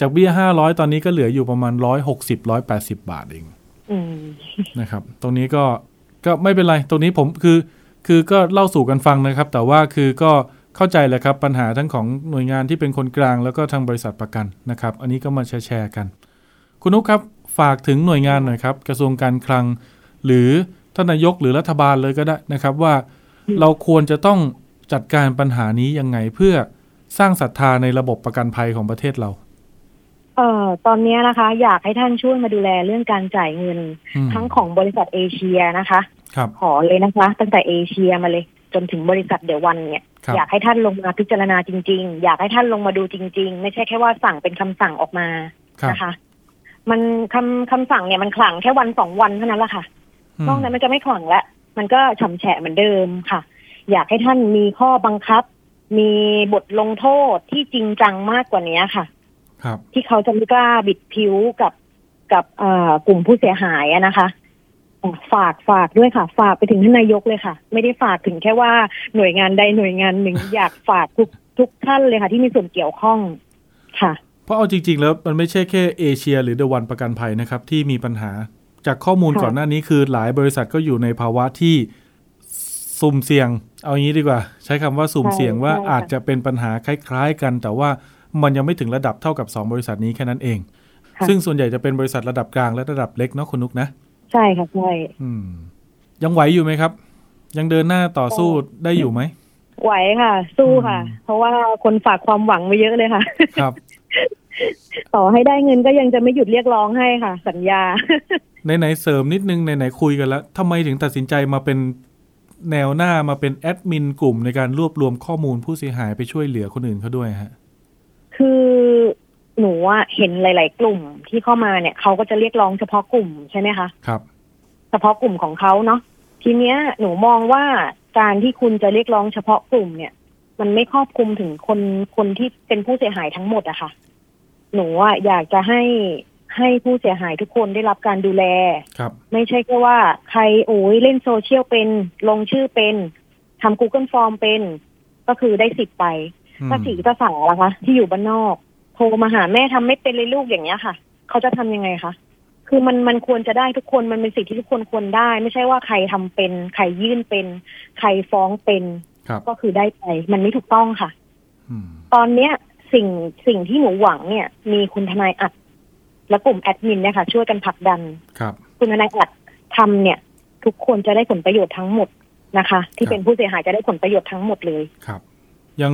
จากเบี้ยห้าร้อยตอนนี้ก็เหลืออยู่ประมาณร้อยหกสิบร้อยแปดสิบาทเองอืมนะครับ ตรงนี้ก็ ก็ไม่เป็นไร ตรงนี้ผมคือคือก็เล่าสู่กันฟังนะครับ แต่ว่าคือก็เข้าใจแหละครับปัญหาทั้งของหน่วยงานที่เป็นคนกลางแล้วก็ทางบริษัทประกันนะครับ อันนี้ก็มาแชร์กัน คุณนุ๊กครับฝากถึงหน่วยงานหน่อยครับ กระทรวงการคลัง หรือท่านนายกหรือรัฐบาลเลยก็ได้นะครับว่าเราควรจะต้องจัดการปัญหานี้ยังไงเพื่อสร้างศรัทธาในระบบประกันภัยของประเทศเรา เอ่อตอนเนี้ยนะคะ อยากให้ท่านช่วยมาดูแลเรื่องการจ่ายเงินอืมทั้งของบริษัทเอเชียนะคะครับขอเลยนะคะ ตั้งแต่เอเชียมาเลย จนถึงบริษัทเดวันเนี่ยครับอยากให้ท่านลงมาพิจารณาจริง ๆ อยากให้ท่านลงมาดูจริง ๆ ไม่ใช่แค่ว่าสั่งเป็นคำสั่งออกมาครับนะคะ มันคำคำสั่งเนี่ยมันขลังแค่วันสองวันเท่านั้นแหละค่ะอืมนอกนั้นมันจะไม่ขลังละมันก็ฉ่ำแฉะเหมือนเดิมค่ะ อยากให้ท่านมีข้อบังคับ มีบทลงโทษที่จริงจังมากกว่านี้ค่ะครับ ที่เขาจะไม่กล้าบิดผิวกับกับเอ่อกลุ่มผู้เสียหายอะนะคะอะฝากฝากด้วยค่ะ ฝากไปถึงท่านนายกเลยค่ะ ไม่ได้ฝากถึงแค่ว่าหน่วยงานใดหน่วยงานหนึ่งอยากฝากทุกทุกท่านเลยค่ะ ที่มีส่วนเกี่ยวข้องค่ะ เพราะเอาจริง ๆ แล้วมันไม่ใช่แค่เอเชีย หรือเดวันประกันภัยนะครับ ที่มีปัญหาจากข้อมูลค่ะก่อนหน้านี้คือหลายบริษัทก็อยู่ในภาวะที่สุ่มเสี่ยง เอางี้ดีกว่า ใช้คำว่าสุ่มเสี่ยงว่าอาจจะเป็นปัญหาคล้าย ๆ กัน แต่ว่า มันยังไม่ถึงระดับเท่ากับ 2 บริษัทนี้แค่นั้นเองค่ะซึ่งส่วนใหญ่จะเป็นบริษัทระดับกลางและระดับเล็กเนาะคุณนุกนะ ใช่ค่ะใช่อืมยังไหวอยู่ไหมครับ ยังเดินหน้าต่อสู้ได้อยู่ไหมไหวค่ะ สู้ค่ะอืมเพราะว่าคนฝากความหวังไว้เยอะเลยค่ะครับต่อให้ได้เงินก็ยังจะไม่หยุดเรียกร้องให้ค่ะ สัญญาไหนๆเสริมนิดนึงไหนๆคุยกันแล้วทำไมถึงตัดสินใจมาเป็นแนวหน้ามาเป็นแอดมินกลุ่มในการรวบรวมข้อมูลผู้เสียหายไปช่วยเหลือคนอื่นเขาด้วยฮะ คือหนูอะเห็นหลาย ๆ กลุ่มที่เข้ามาเนี่ยเขาก็จะเรียกร้องเฉพาะกลุ่มใช่ไหมคะครับ เฉพาะกลุ่มของเขาเนาะทีเนี้ยหนูมองว่าการที่คุณจะเรียกร้องเฉพาะกลุ่มเนี่ย มันไม่ครอบคลุมถึงคนคนที่เป็นผู้เสียหายทั้งหมดอะค่ะ หนูอะอยากจะให้ให้ผู้เสียหายทุกคนได้รับการดูแลครับ ไม่ใช่แค่ว่าใครโอ้ยเล่นโซเชียลเป็นลงชื่อเป็นทำ Google Form เป็น ก็คือได้สิทธิ์ไป อืมถ้าสีภาษาล่ะคะที่อยู่บ้านนอก โทรมาหาแม่ทำไม่เป็นเลยลูกอย่างเงี้ยค่ะ เขาจะทำยังไงคะคือมันมันควรจะได้ทุกคนมันเป็นสิ่งที่ทุกคนควรได้ ไม่ใช่ว่าใครทำเป็นใครยื่นเป็น ใครฟ้องเป็นครับก็คือได้ไปมันไม่ถูกต้องค่ะอืมตอนเนี้ย สิ่งสิ่งที่หนูหวังเนี่ย มีคุณทนายอัด และกลุ่มแอดมินเนี่ยค่ะช่วยกันผลักดันครับ คุณทนายอัดทำเนี่ย ทุกคนจะได้ผลประโยชน์ทั้งหมดนะคะ ที่เป็นผู้เสียหายจะได้ผลประโยชน์ทั้งหมดเลยครับ ยัง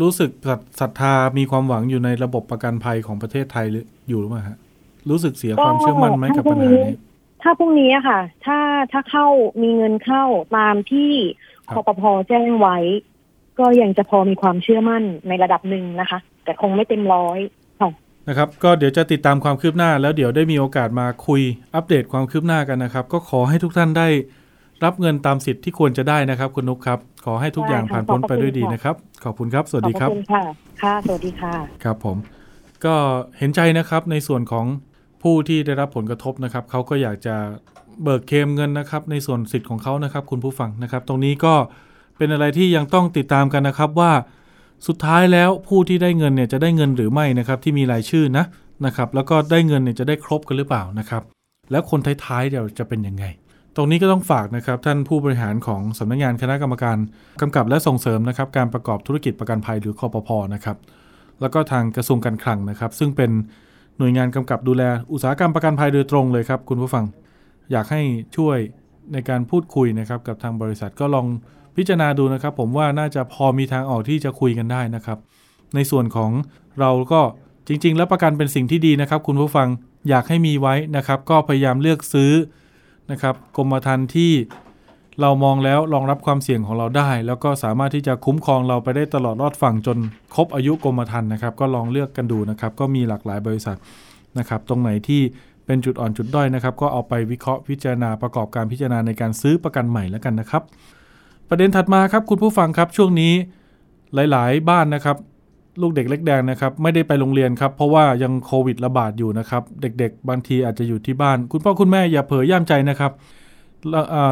รู้สึกศรัทศรัทธามีความหวังอยู่ในระบบประกันภัยของประเทศไทยหรืออยู่หรือเปล่าฮะรู้สึกเสียความเชื่อมั่นไหมกับปัญหานี้ถ้าพรุ่งนี้อะค่ะ ถ้าถ้าเข้ามีเงินเข้าตามที่ครัคบอปพแจ้งไว้ ก็ยังจะพอมีความเชื่อมั่นในระดับหนึ่งนะคะ แต่คงไม่เต็มร้อยค่ะนะครับ ก็เดี๋ยวจะติดตามความคืบหน้า แล้วเดี๋ยวได้มีโอกาสมาคุยอัปเดตความคืบหน้ากันนะครับ ก็ขอให้ทุกท่านได้ รับเงินตามสิทธิ์ที่ควรจะได้นะครับ คุณนุกครับ ขอให้ทุกอย่างได้ค่ะผ่านพ้นขอบพไประคุณด้วยดีค่ะนะครับ ขอบคุณครับ สวัสดีขอบครับคุณค่ะค่ะ สวัสดีค่ะ ครับผม ก็เห็นใจนะครับในส่วนของผู้ที่ได้รับผลกระทบนะครับเขาก็อยากจะเบิกเคลมเงินนะครับ ในส่วนสิทธิ์ของเขานะครับ คุณผู้ฟังนะครับ ตรงนี้ก็เป็นอะไรที่ยังต้องติดตามกันนะครับว่าสุดท้ายแล้วผู้ที่ได้เงินเนี่ยจะได้เงินหรือไม่นะครับที่มีรายชื่อนะนะครับ แล้วก็ได้เงินเนี่ยจะได้ครบกันหรือเปล่านะครับ แล้วคนท้ายๆเดี๋ยวจะเป็นยังไง ตรงนี้ก็ต้องฝากนะครับท่านผู้บริหารของสำนักงานคณะกรรมการกำกับและส่งเสริมนะครับการประกอบธุรกิจประกันภัยหรือคอปพอนะครับแล้วก็ทางกระทรวงการคลังนะครับ ซึ่งเป็นหน่วยงานกำกับดูแลอุตสาหกรรมประกันภัยโดยตรงเลยครับคุณผู้ฟังอยากให้ช่วยในการพูดคุยนะครับกับทางบริษัทก็ลองพิจารณาดูนะครับ ผมว่าน่าจะพอมีทางออกที่จะคุยกันได้นะครับ ในส่วนของเราก็จริง ๆ แล้วประกันเป็นสิ่งที่ดีนะครับ คุณผู้ฟังอยากให้มีไว้นะครับ ก็พยายามเลือกซื้อ นะครับกรมธรรม์ที่เรามองแล้วรองรับความเสี่ยงของเราได้ แล้วก็สามารถที่จะคุ้มครองเราไปได้ตลอดรอดฝั่งจนครบอายุกรมธรรม์นะครับ ก็ลองเลือกกันดูนะครับ ก็มีหลากหลายบริษัทนะครับ ตรงไหนที่เป็นจุดอ่อนจุดด้อยนะครับ ก็เอาไปวิเคราะห์พิจารณาประกอบการพิจารณาในการซื้อประกันใหม่แล้วกันนะครับ ประเด็นถัดมาครับคุณผู้ฟังครับช่วงนี้หลาย ๆ บ้านนะครับ ลูกเด็กเล็กแดงนะครับไม่ได้ไปโรงเรียนครับเพราะว่ายังโควิดระบาดอยู่นะครับ เด็กๆ บางทีอาจจะอยู่ที่บ้าน คุณพ่อคุณแม่อย่าเผยย่ามใจนะครับ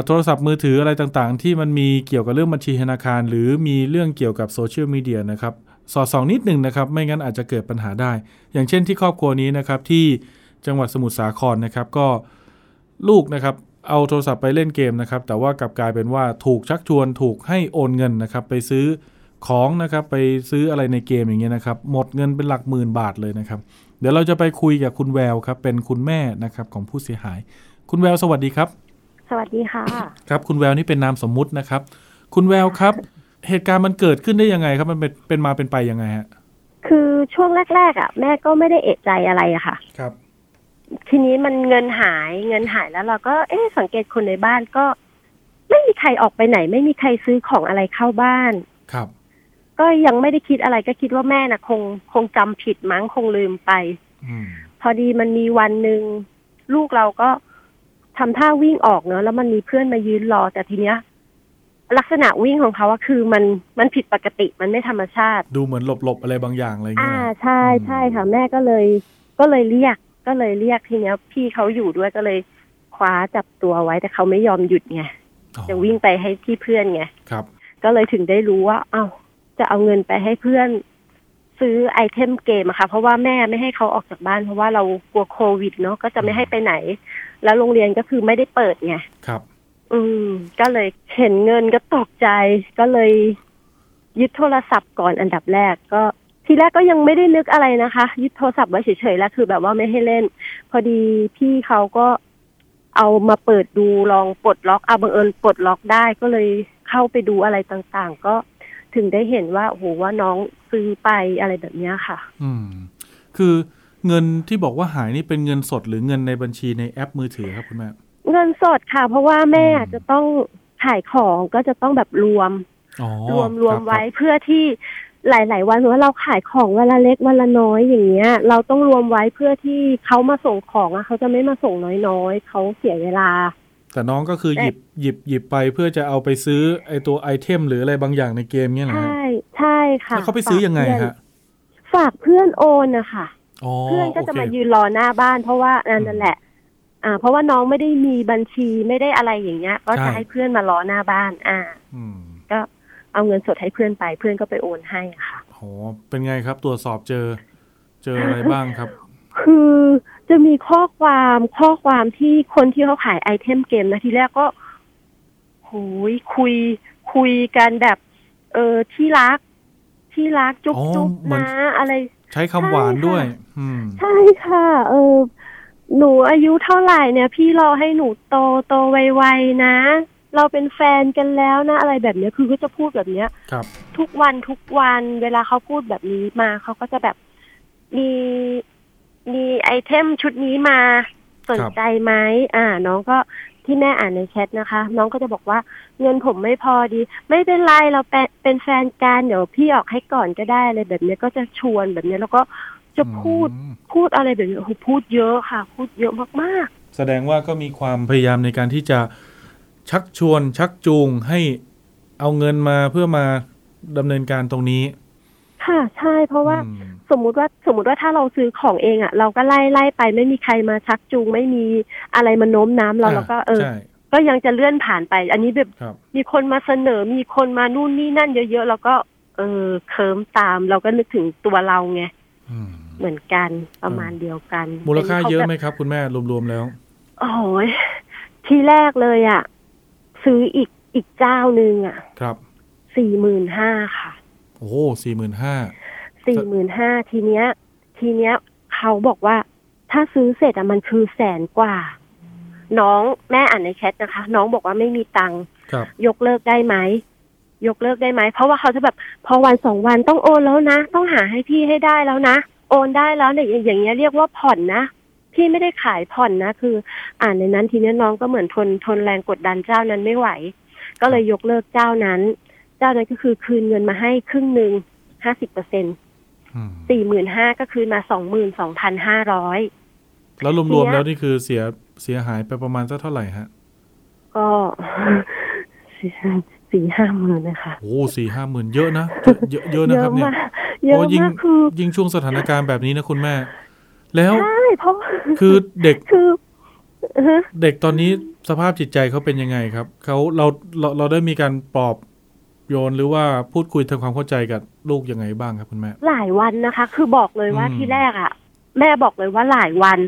โทรศัพท์มือถืออะไรต่างๆ ที่มันมีเกี่ยวกับเรื่องบัญชีธนาคาร หรือมีเรื่องเกี่ยวกับโซเชียลมีเดียนะครับสอดส่องนิดหนึ่งนะครับ ไม่งั้นอาจจะเกิดปัญหาได้ อย่างเช่นที่ครอบครัวนี้นะครับที่จังหวัดสมุทรสาครนะครับก็ลูกนะครับเอาโทรศัพท์ไปเล่นเกมนะครับแต่ว่ากลับกลายเป็นว่าถูกชักชวนถูกให้โอนเงินนะครับไปซื้อ ของนะครับไปซื้ออะไรในเกมอย่างเงี้ยนะครับหมดเงินเป็นหลักหมื่นบาทเลยนะครับ เดี๋ยวเราจะไปคุยกับคุณแววครับเป็นคุณแม่นะครับของผู้เสียหาย คุณแววสวัสดีครับ สวัสดีค่ะ ครับคุณแววนี่เป็นนามสมมุตินะครับ คุณแววครับ เหตุการณ์มันเกิดขึ้นได้ยังไงครับ มันเป็นเป็นมาเป็นไปยังไงฮะคือช่วงแรกๆอะ แม่ก็ไม่ได้เอะใจอะไรอะค่ะ ครับ ทีนี้มันเงินหายเงินหายแล้วเราก็เอ๊ะสังเกตคนในบ้านก็ ไม่มีใครออกไปไหน ไม่มีใครซื้อของอะไรเข้าบ้าน ครับ ก็ยังไม่ได้คิดอะไรก็คิดว่าแม่น่ะ คงคงจำผิดมั้งคงลืมไปอืมพอดีมันมีวันหนึ่งลูกเราก็ทำท่าวิ่งออกเนอะแล้วมันมีเพื่อนมายืนรอ แต่ทีเนี้ย ลักษณะวิ่งของเขาอะคือมันมันผิดปกติมันไม่ธรรมชาติ ดูเหมือนหลบๆอะไรบางอย่างอะไรอย่างเงี้อ่ายนะใช่อืมใช่ค่ะ แม่ก็เลย ก็เลยเรียก ก็เลยเรียกทีเนี้ย พี่เขาอยู่ด้วยก็เลยคว้าจับตัวไว้แต่เขาไม่ยอมหยุดไงอ๋อจะวิ่งไปให้ที่เพื่อนไงครับ ก็เลยถึงได้รู้ว่า เอ้า จะเอาเงินไปให้เพื่อนซื้อไอเทมเกมอะค่ะ เพราะว่าแม่ไม่ให้เขาออกจากบ้าน เพราะว่าเรากลัวโควิดเนาะก็จะไม่ให้ไปไหน แล้วโรงเรียนก็คือไม่ได้เปิดไงครับ อืม ก็เลยเห็นเงินก็ตกใจ ก็เลยยึดโทรศัพท์ก่อนอันดับแรกก็ทีแรกก็ยังไม่ได้นึกอะไรนะคะ ยึดโทรศัพท์ไว้เฉยๆแล้วคือแบบว่าไม่ให้เล่น พอดีพี่เขาก็เอามาเปิดดูลองปลดล็อกเอาบังเอิญปลดล็อกได้ก็เลยเข้าไปดูอะไรต่างๆ ก็ ถึงได้เห็นว่าโอ้โหว่าน้องซื้อไปอะไรแบบเนี้ยค่ะ อืม คือเงินที่บอกว่าหายนี่เป็นเงินสดหรือเงินในบัญชีในแอปมือถือครับคุณแม่เงินสดค่ะ เพราะว่าแม่อืมจะต้องขายของก็จะต้องแบบรวมอ๋อรวมรวมคบไว้เพื่อที่หลาย ๆ วันสมมติว่าเราขายของวันละเล็กวันละน้อยอย่างเงี้ย เราต้องรวมไว้เพื่อที่เขามาส่งของอะเขาจะไม่มาส่งน้อยๆเขาเสียเวลา แต่น้องก็คือหยิบหยิบหยิบไปเพื่อจะเอาไปซื้อไอตัว item หรืออะไรบางอย่างในเกมเนี่ยนะใช่ฮะใช่ค่ะแล้วเขาไปซื้อยังไงฮะฝากเพื่อนโอนนะคะอ๋อเพื่อนก็จะโคมายืนรอหน้าบ้าน เพราะว่านั่นนั่นแหละ อ่า เพราะว่าน้องไม่ได้มีบัญชีไม่ได้อะไรอย่างเงี้ย ก็จะให้เพื่อนมารอหน้าบ้าน อ่าอืมก็เอาเงินสดให้เพื่อนไป เพื่อนก็ไปโอนให้อะค่ะโหเป็นไงครับตรวจสอบเจอ เจออะไรบ้างครับ คือ จะมีข้อความข้อความที่คนที่เขาขาย item เกมนะทีแรกก็โหยคุยคุยกันแบบ เออที่รัก ที่รักจุ๊บอ๋อจุ๊บเหมือนนะ อะไร ใช้คำหวานด้วยอืมใช่ค่ะ เออ หนูอายุเท่าไหร่เนี่ย พี่รอให้หนูโตโตไวๆนะ เราเป็นแฟนกันแล้วนะ อะไรแบบเนี้ยคือก็จะพูดแบบเนี้ย ครับ ทุกวันทุกวันเวลาเขาพูดแบบนี้มาเขาก็จะแบบมี มีไอเทมชุดนี้มาสนใจไหมอ่า น้องก็ที่แม่อ่านในแชทนะคะ น้องก็จะบอกว่าเงินผมไม่พอดี ไม่เป็นไรเราเป็นเป็นแฟนกันเดี๋ยวพี่ออกให้ก่อนก็ได้อะไรแบบเนี้ยก็จะชวนแบบเนี้ยแล้วก็จะพูดอืมพูดอะไรแบบนี้โอ้โหพูดเยอะค่ะ พูดเยอะมากแสดงว่าก็มีความพยายามในการที่จะชักชวน ชักจูงให้เอาเงินมาเพื่อมาดำเนินการตรงนี้ๆค่ะใช่เพราะว่าอืม สมมุติว่าสมมุติว่าถ้าเราซื้อของเองอะ่ะ เราก็ไล่ไล่ไปไม่มีใครมาชักจูง ไม่มีอะไรมาโน้มน้ำเราเราก็เออใช่ก็ยังจะเลื่อนผ่านไป อันนี้แบบครับมีคนมาเสนอมีคนมานู่นนี่นั่นเยอะๆแล้วก็ เออเคิมตาม เราก็นึกถึงตัวเราไงอืมเหมือนกันประมาณเดียวกัน มูลค่าเยอะไหมป็นครับ คุณแม่รวมๆแล้วโอ้ยที่แรกเลยอะ่ะ ซื้ออีกอีกเจ้าหนึ่งอะ่ะ ครับสี่หมื่นห้าค่ะ โอ้สี่หมื่นห้า สี่หมื่นห้าทีเนี้ย ทีเนี้ยเขาบอกว่าถ้าซื้อเสร็จอะมันคือแสนกว่า น้องแม่อ่านในแชทนะคะ น้องบอกว่าไม่มีตังค์ครับยกเลิกได้ไหมยกเลิกได้ไหม เพราะว่าเขาจะแบบ พอวันสองวันต้องโอนแล้วนะ ต้องหาให้พี่ให้ได้แล้วนะ โอนได้แล้วเนี่ยอย่างอย่างเงี้ยเรียกว่าผ่อนนะ พี่ไม่ได้ขายผ่อนนะ คือ อ่านในนั้นทีเนี้ยน้องก็เหมือนทนทนแรงกดดันเจ้านั้นไม่ไหว ก็เลยยกเลิกเจ้านั้น เจ้านั้นก็คือคืนเงินมาให้ครึ่งหนึ่งห้าสิบเปอร์เซ็นอืม สี่หมื่นห้าก็คืนมาสองหมื่นสองพันห้าร้อยแล้วทีรเนี้วมยๆแล้วนี่คือเสียเสียหายไปประมาณสักเท่าไหร่ฮะ ก็สี่สี่ห้าหมื่นนะคะโอ้สี่ห้าหมื่นเยอะนะเยอะเยอะนะครับเนี่ยมากเยอะโอ้ยิ่งมากคือยิ่งช่วงสถานการณ์แบบนี้นะคุณแม่ แล้วใช่เพราะคือเด็กคืออือฮะเด็กตอนนี้สภาพจิตใจเขาเป็นยังไงครับเขาเราเราเราได้มีการปลอบ โยนหรือว่าพูดคุยทำความเข้าใจกับลูกยังไงบ้างครับคุณแม่ หลายวันนะคะ คือบอกเลยว่าอืม ที่แรกอะ่ะ แม่บอกเลยว่าหลายวัน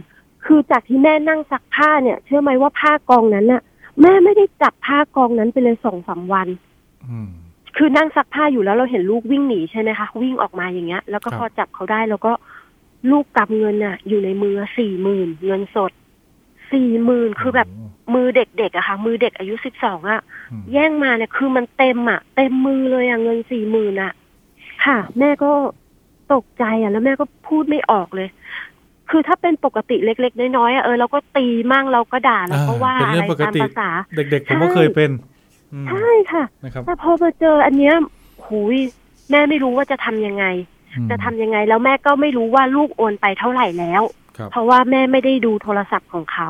คือจากที่แม่นั่งซักผ้าเนี่ย เชื่อไหมว่าผ้ากองนั้นน่ะ แม่ไม่ได้จับผ้ากองนั้นไปเลยสองสามวัน อืม คือนั่งซักผ้าอยู่แล้วเราเห็นลูกวิ่งหนีใช่ไหมคะ วิ่งออกมาอย่างเงี้ย แล้วก็ครับ พอจับเขาได้แล้วก็ลูกกำเงินน่ะ อยู่ในมือสี่หมื่นเงินสด สี่หมื่นคือแบบโมือเด็กๆอะค่ะ มือเด็กอายุสิบสองอะอืมแย่งมาเนี่ยคือมันเต็มอะเต็มมือเลยอะเงินสี่หมื่นอะค่ะ แม่ก็ตกใจอะแล้วแม่ก็พูดไม่ออกเลย คือถ้าเป็นปกติเล็ก ๆ น้อยๆอะเออเราก็ตีมั่งเราก็ด่าเราก็ว่าเป็นอะเรื่ไรองปกตามติภาษา เด็ก ๆ ผมก็เคยเป็นอืมใช่ค่ะนะครับแต่พอมาเจออันเนี้ยหุยแม่ไม่รู้ว่าจะทำยังไงอืมจะทำยังไงแล้วแม่ก็ไม่รู้ว่าลูกโอนไปเท่าไหร่แล้วครับ เพราะว่าแม่ไม่ได้ดูโทรศัพท์ของเขา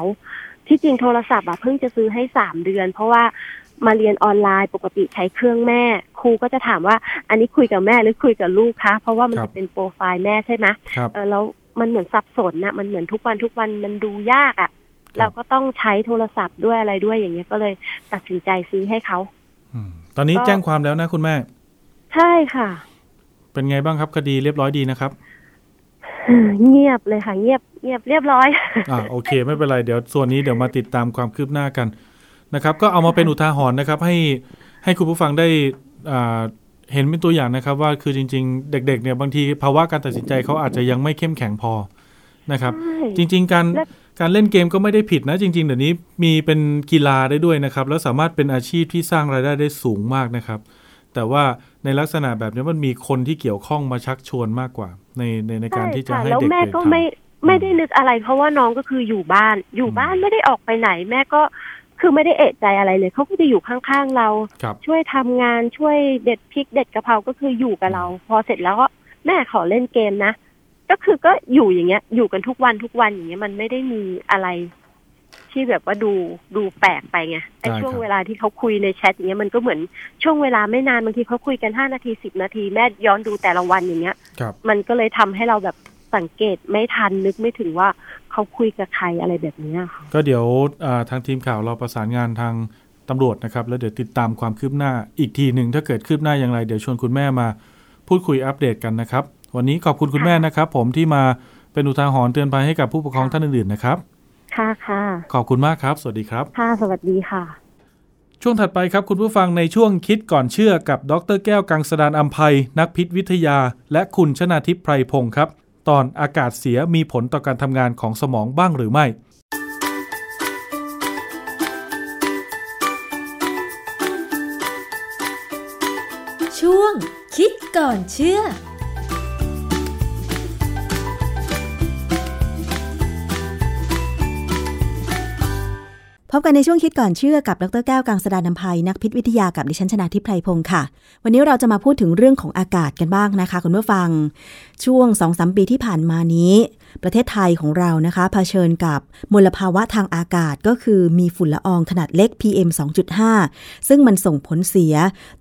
ที่จริงโทรศัพท์อะเพิ่งจะซื้อให้สามเดือน เพราะว่ามาเรียนออนไลน์ปกติใช้เครื่องแม่ ครูก็จะถามว่า อันนี้คุยกับแม่หรือคุยกับลูกคะ เพราะว่ามันครับจะเป็นโปรไฟล์แม่ใช่ไหมครับเออแล้วมันเหมือนสับสนนะมันเหมือนทุกวันทุกวันมันดูยากอะเราก็ต้องใช้โทรศัพท์ด้วยอะไรด้วยอย่างเงี้ยก็เลยตัดสินใจซื้อให้เขาอืมตอนนี้ก็แจ้งความแล้วนะคุณแม่ ใช่ค่ะ เป็นไงบ้างครับคดีเรียบร้อยดีนะครับ เงียบเลยค่ะ เงียบเงียบเรียบร้อย อ่าโอเค ไม่เป็นไรเดี๋ยวส่วนนี้เดี๋ยวมาติดตามความคืบหน้ากันนะครับ ก็เอามาเป็นอุทาหรณ์นะครับ ให้ให้คุณผู้ฟังได้อ่าเห็นเป็นตัวอย่างนะครับ ว่าคือจริง ๆ เด็ก ๆ เนี่ยบางทีภาวะการตัดสินใจเขาอาจจะยังไม่เข้มแข็งพอนะครับใช่จริง ๆ การและการเล่นเกมก็ไม่ได้ผิดนะ จริง ๆ เดี๋ยวนี้มีเป็นกีฬาได้ด้วยนะครับ แล้วสามารถเป็นอาชีพที่สร้างรายได้ได้สูงมากนะครับ แต่ว่าในลักษณะแบบนี้มันมีคนที่เกี่ยวข้องมาชักชวนมากกว่า ในในในการที่จะช่ให้แล้วเด็กแม่ๆก็ทำไม่ไม่ได้นึกอะไร เพราะว่าน้องก็คืออยู่บ้าน อยู่บ้านไม่ได้ออกไปไหน แม่ก็คือไม่ได้เอะใจอะไรเลยเขาก็จะอยู่ข้างๆเราครับช่วยทำงานช่วยเด็ดพริกเด็ดกะเพราก็คืออยู่กับเรา พอเสร็จแล้วก็แม่ขอเล่นเกมนะก็คือก็อยู่อย่างเงี้ย อยู่กันทุกวันทุกวันอย่างเงี้ยมันไม่ได้มีอะไร ที่แบบว่าดูดูแปลกไปไงไอ้ได้ช่วงครับเวลาที่เขาคุยในแชทอย่างเงี้ยมันก็เหมือนช่วงเวลาไม่นานบางทีเขาคุยกันห้านาทีสิบนาทีแม่ย้อนดูแต่ละวันอย่างเงี้ยครับมันก็เลยทำให้เราแบบสังเกตไม่ทันนึกไม่ถึงว่าเขาคุยกับใครอะไรแบบเนี้ยค่ะก็เดี๋ยวอ่าทางทีมข่าวเราประสานงานทางตำรวจนะครับ แล้วเดี๋ยวติดตามความคืบหน้าอีกทีหนึ่งถ้าเกิดคืบหน้าอย่างไร เดี๋ยวชวนคุณแม่มาพูดคุยอัปเดตกันนะครับ วันนี้ขอบคุณคุณแม่นะครับ ผมที่มาเป็นอุทาหรณ์เตือนภัยให้กับผู้ปกครองท่านอื่นๆนะครับ ค่ะค่ะขอบคุณมากครับ สวัสดีครับ ค่ะ สวัสดีค่ะ ช่วงถัดไปครับคุณผู้ฟังในช่วงคิดก่อนเชื่อกับดรแก้วกังสดานอัมภัยนักพิษวิทยา และคุณชนาทิพย์ไพรพงศ์ครับ ตอนอากาศเสียมีผลต่อการทำงานของสมองบ้างหรือไม่ช่วงคิดก่อนเชื่อ พบกันในช่วงคิดก่อนเชื่อกับดรแก้วกังสดานนภัยนักพิษวิทยากับดิฉันชนาทิพไพรพงศ์ค่ะ วันนี้เราจะมาพูดถึงเรื่องของอากาศกันบ้างนะคะคุณผู้ฟัง ช่วง2อสปีที่ผ่านมานี้ ประเทศไทยของเรานะคะเผชิญกับมลภาวะทางอากาศก็คือมีฝุ่นละอองขนาดเล็ก PM 2.5 ซึ่งมันส่งผลเสีย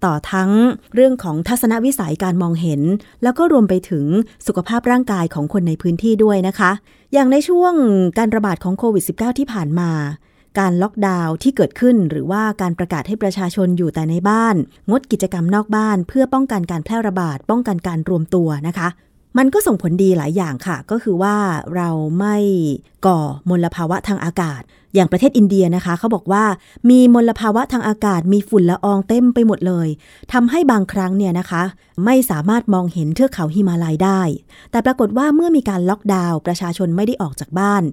ต่อทั้งเรื่องของทัศนวิสัยการมองเห็น แล้วก็รวมไปถึงสุขภาพร่างกายของคนในพื้นที่ด้วยนะคะ อย่างในช่วงการระบาดของโควิด -19 ที่ผ่านมา การล็อกดาวน์ที่เกิดขึ้น หรือว่าการประกาศให้ประชาชนอยู่แต่ในบ้าน งดกิจกรรมนอกบ้าน เพื่อป้องกันการแพร่ระบาด ป้องกันการรวมตัวนะคะ มันก็ส่งผลดีหลายอย่างค่ะ ก็คือว่าเราไม่ก่อมลภาวะทางอากาศ อย่างประเทศอินเดียนะคะ เขาบอกว่ามีมลภาวะทางอากาศ มีฝุ่นละอองเต็มไปหมดเลยทำให้บางครั้งเนี่ยนะคะ ไม่สามารถมองเห็นเทือกเขาหิมาลัยได้ แต่ปรากฏว่าเมื่อมีการล็อกดาวน์ประชาชนไม่ได้ออกจากบ้าน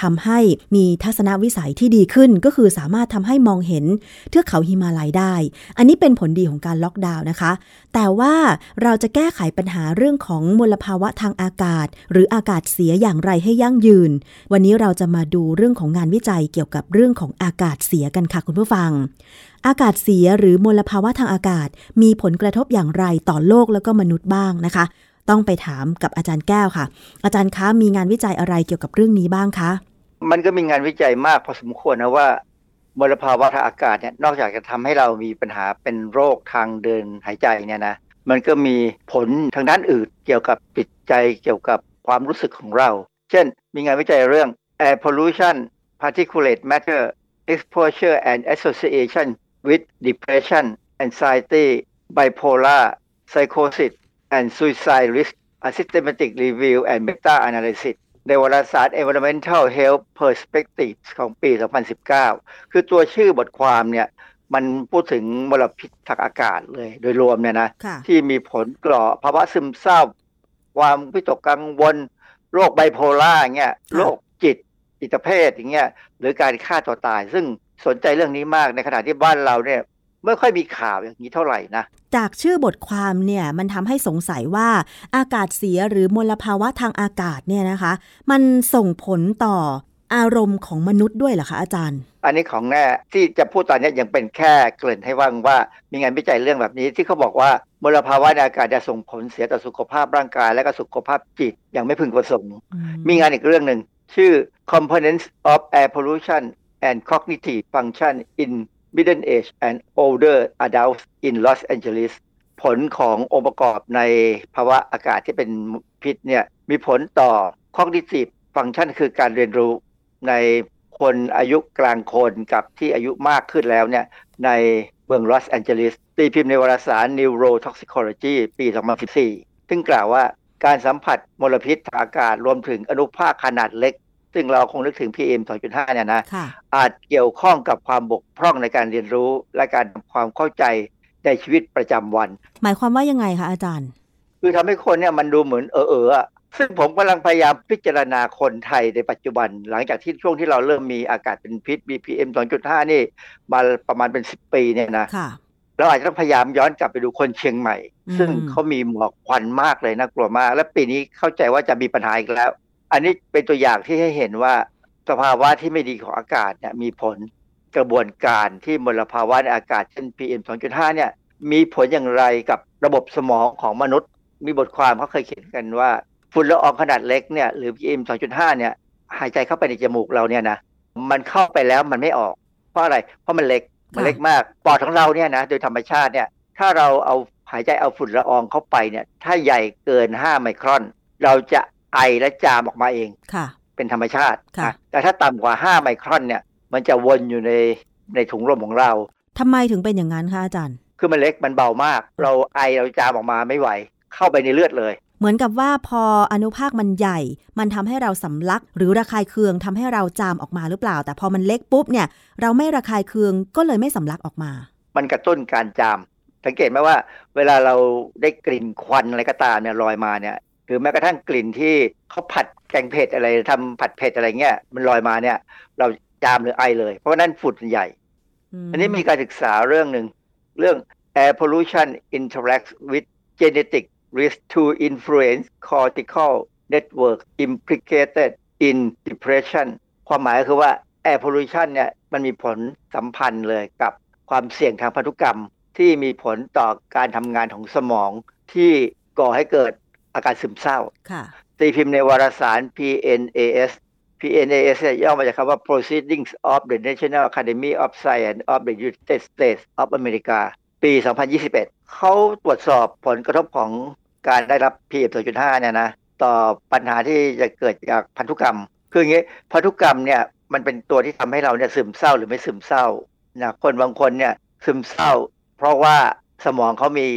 ทำให้มีทัศนวิสัยที่ดีขึ้น ก็คือสามารถทำให้มองเห็นเทือกเขาหิมาลัยได้ อันนี้เป็นผลดีของการล็อกดาวน์นะคะ แต่ว่าเราจะแก้ไขปัญหาเรื่องของมลภาวะทางอากาศ หรืออากาศเสียอย่างไรให้ยั่งยืน วันนี้เราจะมาดูเรื่องของงานวิจัยเกี่ยวกับเรื่องของอากาศเสียกันค่ะคุณผู้ฟัง อากาศเสียหรือมลภาวะทางอากาศ มีผลกระทบอย่างไรต่อโลกแล้วก็มนุษย์บ้างนะคะ ต้องไปถามกับอาจารย์แก้วค่ะ อาจารย์คะมีงานวิจัยอะไรเกี่ยวกับเรื่องนี้บ้างคะ มันก็มีงานวิจัยมากพอสมควรนะว่ามลภาวะทางอากาศเนี่ยนอกจากจะทำให้เรามีปัญหาเป็นโรคทางเดินหายใจเนี่ยนะมันก็มีผลทางด้านอื่นเกี่ยวกับจิตใจเกี่ยวกับความรู้สึกของเรา เช่น มีงานวิจัยเรื่อง air pollution particulate matter exposure and association with depression anxiety bipolar psychosis and suicide risk a systematic review and meta analysis ในวารสาร Environmental Health Perspectives ของปี 2019 คือตัวชื่อบทความเนี่ยมันพูดถึงมลพิษทางอากาศเลยโดยรวมเนี่ยนะ ที่มีผลกล่อภาวะซึมเศร้า ความวิตกกังวล โรคไบโพล่าเงี้ยโรคจิตจิตเภทอย่างเงี้ยหรือการฆ่าตัวตาย ซึ่งสนใจเรื่องนี้มากในขณะที่บ้านเราเนี่ย ไม่ค่อยมีข่าวอย่างนี้เท่าไหร่นะ จากชื่อบทความเนี่ยมันทำให้สงสัยว่าอากาศเสียหรือมลภาวะทางอากาศเนี่ยนะคะ มันส่งผลต่ออารมณ์ของมนุษย์ด้วยเหรอคะอาจารย์ อันนี้ของแน่ที่จะพูดตอนนี้ยังเป็นแค่เกริ่นให้ว่างว่า มีงานวิจัยเรื่องแบบนี้ที่เขาบอกว่ามลภาวะในอากาศจะส่งผลเสียต่อสุขภาพร่างกาย และก็สุขภาพจิตอย่างไม่พึงประสงค์ มีงานอีกเรื่องหนึ่งชื่อ components of air pollution and cognitive function in middle age and older adults in Los Angeles ผลขององค์ประกอบในภาวะอากาศที่เป็นพิษเนี่ยมีผลต่อ cognitive function คือการเรียนรู้ในคนอายุกลางคนกับที่อายุมากขึ้นแล้วเนี่ยในเมืองลอสแอนเจลิสตีพิมพ์ในวารสาร Neurotoxicology ปี 2014 ซึ่งกล่าวว่าการสัมผัสมลพิษทางอากาศรวมถึงอนุภาคขนาดเล็ก ซึ่งเราคงนึกถึง PM 2.5 เนี่ยนะ อาจเกี่ยวข้องกับความบกพร่องในการเรียนรู้ และการทำความเข้าใจในชีวิตประจำวัน หมายความว่ายังไงคะอาจารย์ คือทำให้คนเนี่ยมันดูเหมือนเออเออซึ่งผมกำลังพยายามพิจารณาคนไทยในปัจจุบัน หลังจากที่ช่วงที่เราเริ่มมีอากาศเป็นพิษ BPM 2.5 นี่มาประมาณเป็น 10 ปีเนี่ยนะเราอาจจะต้องพยายามย้อนกลับไปดูคนเชียงใหม่ ซึ่งเขามีหมอกควันมากเลยน่ากลัวมาก และปีนี้เข้าใจว่าจะมีปัญหาอีกแล้ว อันนี้เป็นตัวอย่างที่ให้เห็นว่าสภาวะที่ไม่ดีของอากาศเนี่ยมีผลกระบวนการที่มลภาวะในอากาศเช่น PM 2.5เนี่ยมีผลอย่างไรกับระบบสมองของมนุษย์ มีบทความเขาเคยเขียนกันว่าฝุ่นละอองขนาดเล็กเนี่ยหรือ PM 2.5เนี่ยหายใจเข้าไปในจมูกเราเนี่ยนะมันเข้าไปแล้วมันไม่ออก เพราะอะไร เพราะมันเล็กมันเล็กมากปอดของเราเนี่ยนะโดยธรรมชาติเนี่ยถ้าเราเอาหายใจเอาฝุ่นละอองเข้าไปเนี่ยถ้าใหญ่เกิน 5 ไมครอน เราจะ ไอและจามออกมาเองค่ะ เป็นธรรมชาติค่ะแต่ถ้าต่ำกว่า 5 ไมครอนเนี่ย มันจะวนอยู่ในในถุงลมของเราทำไมถึงเป็นอย่างนั้นคะอาจารย์ คือมันเล็กมันเบามาก เราไอเราจามออกมาไม่ไหว เข้าไปในเลือดเลย เหมือนกับว่าพออนุภาคมันใหญ่ มันทำให้เราสำลัก หรือระคายเคืองทำให้เราจามออกมาหรือเปล่า แต่พอมันเล็กปุ๊บเนี่ย เราไม่ระคายเคืองก็เลยไม่สำลักออกมา มันกระตุ้นการจามสังเกตไหมว่าเวลาเราได้กลิ่นควันอะไรก็ตามเนี่ยลอยมาเนี่ย หรือแม้กระทั่งกลิ่นที่เขาผัดแกงเผ็ดอะไรทำผัดเผ็ดอะไรเงี้ยมันลอยมาเนี่ย เราจามหรือไอเลย เพราะนั้นฝุ่นใหญ่ อันนี้มีการศึกษาเรื่องหนึ่งเรื่อง air pollution interacts with genetic risk to influence cortical network implicated in depression ความหมายคือว่า air pollution เนี่ยมันมีผลสัมพันธ์เลยกับความเสี่ยงทางพันธุกรรมที่มีผลต่อการทำงานของสมองที่ก่อให้เกิด อาการซึมเศร้าค่ะตีพิมพ์ในวารสาร PNAS PNAS เนี่ยย่อมาจากคำว่า Proceedings of the National Academy of Science of the United States of America ปี 2021 เขาตรวจสอบผลกระทบของการได้รับ PM 2.5 เนี่ยนะ ต่อปัญหาที่จะเกิดจากพันธุกรรม คืออย่างนี้ พันธุกรรมเนี่ยมันเป็นตัวที่ทำให้เราเนี่ยซึมเศร้าหรือไม่ซึมเศร้านะคนบางคนเนี่ยซึมเศร้า เพราะว่าสมองเขามี